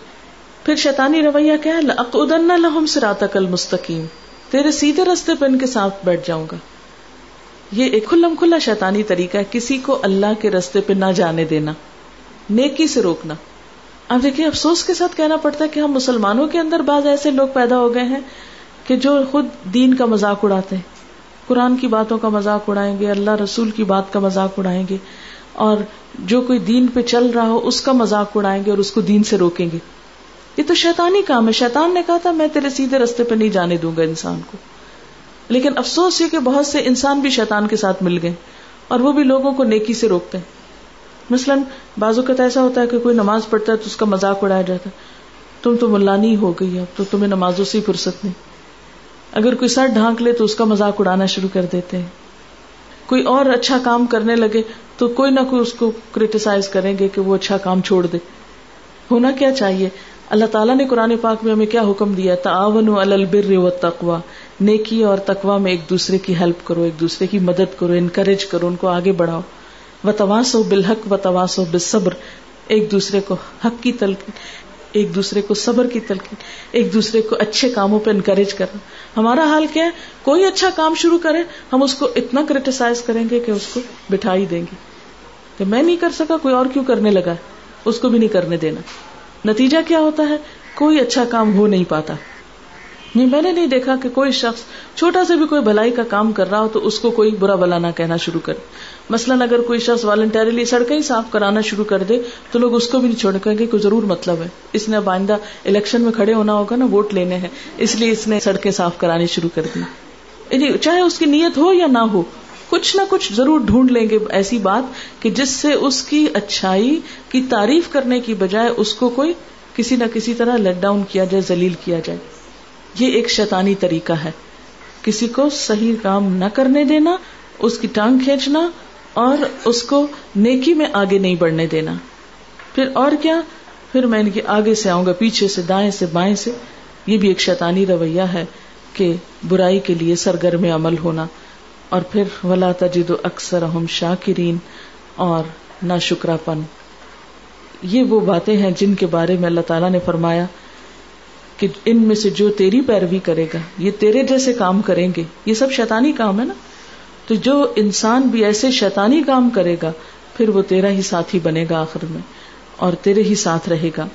پھر شیطانی رویہ کیا ہے؟ لہم کل مستقیم تیرے سیدھے رستے پہ ان کے ساتھ بیٹھ جاؤں گا۔ یہ ایک کھلم کھلا شیطانی طریقہ ہے، کسی کو اللہ کے رستے پہ نہ جانے دینا، نیکی سے روکنا۔ اب دیکھیے، افسوس کے ساتھ کہنا پڑتا ہے کہ ہم مسلمانوں کے اندر بعض ایسے لوگ پیدا ہو گئے ہیں کہ جو خود دین کا مذاق اڑاتے ہیں۔ قرآن کی باتوں کا مذاق اڑائیں گے، اللہ رسول کی بات کا مذاق اڑائیں گے، اور جو کوئی دین پہ چل رہا ہو، اس کا مذاق اڑائیں گے اور اس کو دین سے روکیں گے۔ یہ تو شیطانی کام ہے۔ شیطان نے کہا تھا، میں تیرے سیدھے رستے پہ نہیں جانے دوں گا انسان کو۔ لیکن افسوس یہ کہ بہت سے انسان بھی شیطان کے ساتھ مل گئے اور وہ بھی لوگوں کو نیکی سے روکتے ہیں۔ مثلاً بازو کا ایسا ہوتا ہے کہ کوئی نماز پڑھتا ہے تو اس کا مذاق اڑایا جاتا ہے۔ تم تو ملانی ہو گئی اب، تو تمہیں نمازوں سے فرصت نہیں۔ اگر کوئی سر ڈھانک لے تو اس کا مذاق اڑانا شروع کر دیتے ہیں۔ کوئی اور اچھا کام کرنے لگے تو کوئی نہ کوئی اس کو کریٹیسائز کریں گے کہ وہ اچھا کام چھوڑ دے۔ ہونا کیا چاہیے؟ اللہ تعالیٰ نے قرآن پاک میں ہمیں کیا حکم دیا تعاون البر و تقوا نیکی اور تقوا میں ایک دوسرے کی ہیلپ کرو، ایک دوسرے کی مدد کرو انکریج کرو، ان کو آگے بڑھاؤ۔ و تواس و بالحق و تواس و بصبر ایک دوسرے کو حق کی تلقین ایک دوسرے کو صبر کی تلقین ایک دوسرے کو اچھے کاموں پہ انکریج کرنا ہمارا حال کیا ہے؟ کوئی اچھا کام شروع کرے، ہم اس کو اتنا کریٹیسائز کریں گے کہ اس کو بٹھا ہی دیں گے۔ کہ میں نہیں کر سکا، کوئی اور کیوں کرنے لگا اس کو بھی نہیں کرنے دینا۔ نتیجہ کیا ہوتا ہے؟ کوئی اچھا کام ہو نہیں پاتا۔ نہیں، میں نے نہیں دیکھا کہ کوئی شخص چھوٹا سے بھی کوئی بھلائی کا کام کر رہا ہو تو اس کو کوئی برا بلا نہ کہنا شروع کرے مثلاً اگر کوئی شخص والنٹریلی سڑکیں ہی صاف کرانا شروع کر دے تو لوگ اس کو بھی نہیں چھوڑ گے، کوئی ضرور مطلب ہے۔ اس نے اب آئندہ الیکشن میں کھڑے ہونا ہوگا نا، ووٹ لینے ہیں۔ اس لیے اس نے سڑکیں صاف کرانی شروع کر دی۔ یعنی چاہے اس کی نیت ہو یا نہ ہو کچھ نہ کچھ ضرور ڈھونڈ لیں گے ایسی بات کہ جس سے اس کی اچھائی کی تعریف کرنے کی بجائے اس کو کوئی کسی نہ کسی طرح لیٹ ڈاؤن کیا جائے، ذلیل کیا جائے۔ یہ ایک شیطانی طریقہ ہے۔ کسی کو صحیح کام نہ کرنے دینا، اس کی ٹانگ کھینچنا اور اس کو نیکی میں آگے نہیں بڑھنے دینا۔ پھر اور کیا؟ پھر میں ان کے آگے سے آؤں گا، پیچھے سے، دائیں سے، بائیں سے۔ یہ بھی ایک شیطانی رویہ ہے کہ برائی کے لیے سرگرم عمل ہونا۔ اور پھر ولا تجد اکثر ہم شاکرین اور نہ شکرا پن یہ وہ باتیں ہیں جن کے بارے میں اللہ تعالیٰ نے فرمایا کہ ان میں سے جو تیری پیروی کرے گا، یہ تیرے جیسے کام کریں گے۔ یہ سب شیطانی کام ہے نا؟ تو جو انسان بھی ایسے شیطانی کام کرے گا، پھر وہ تیرا ہی ساتھی بنے گا آخر میں اور تیرے ہی ساتھ رہے گا۔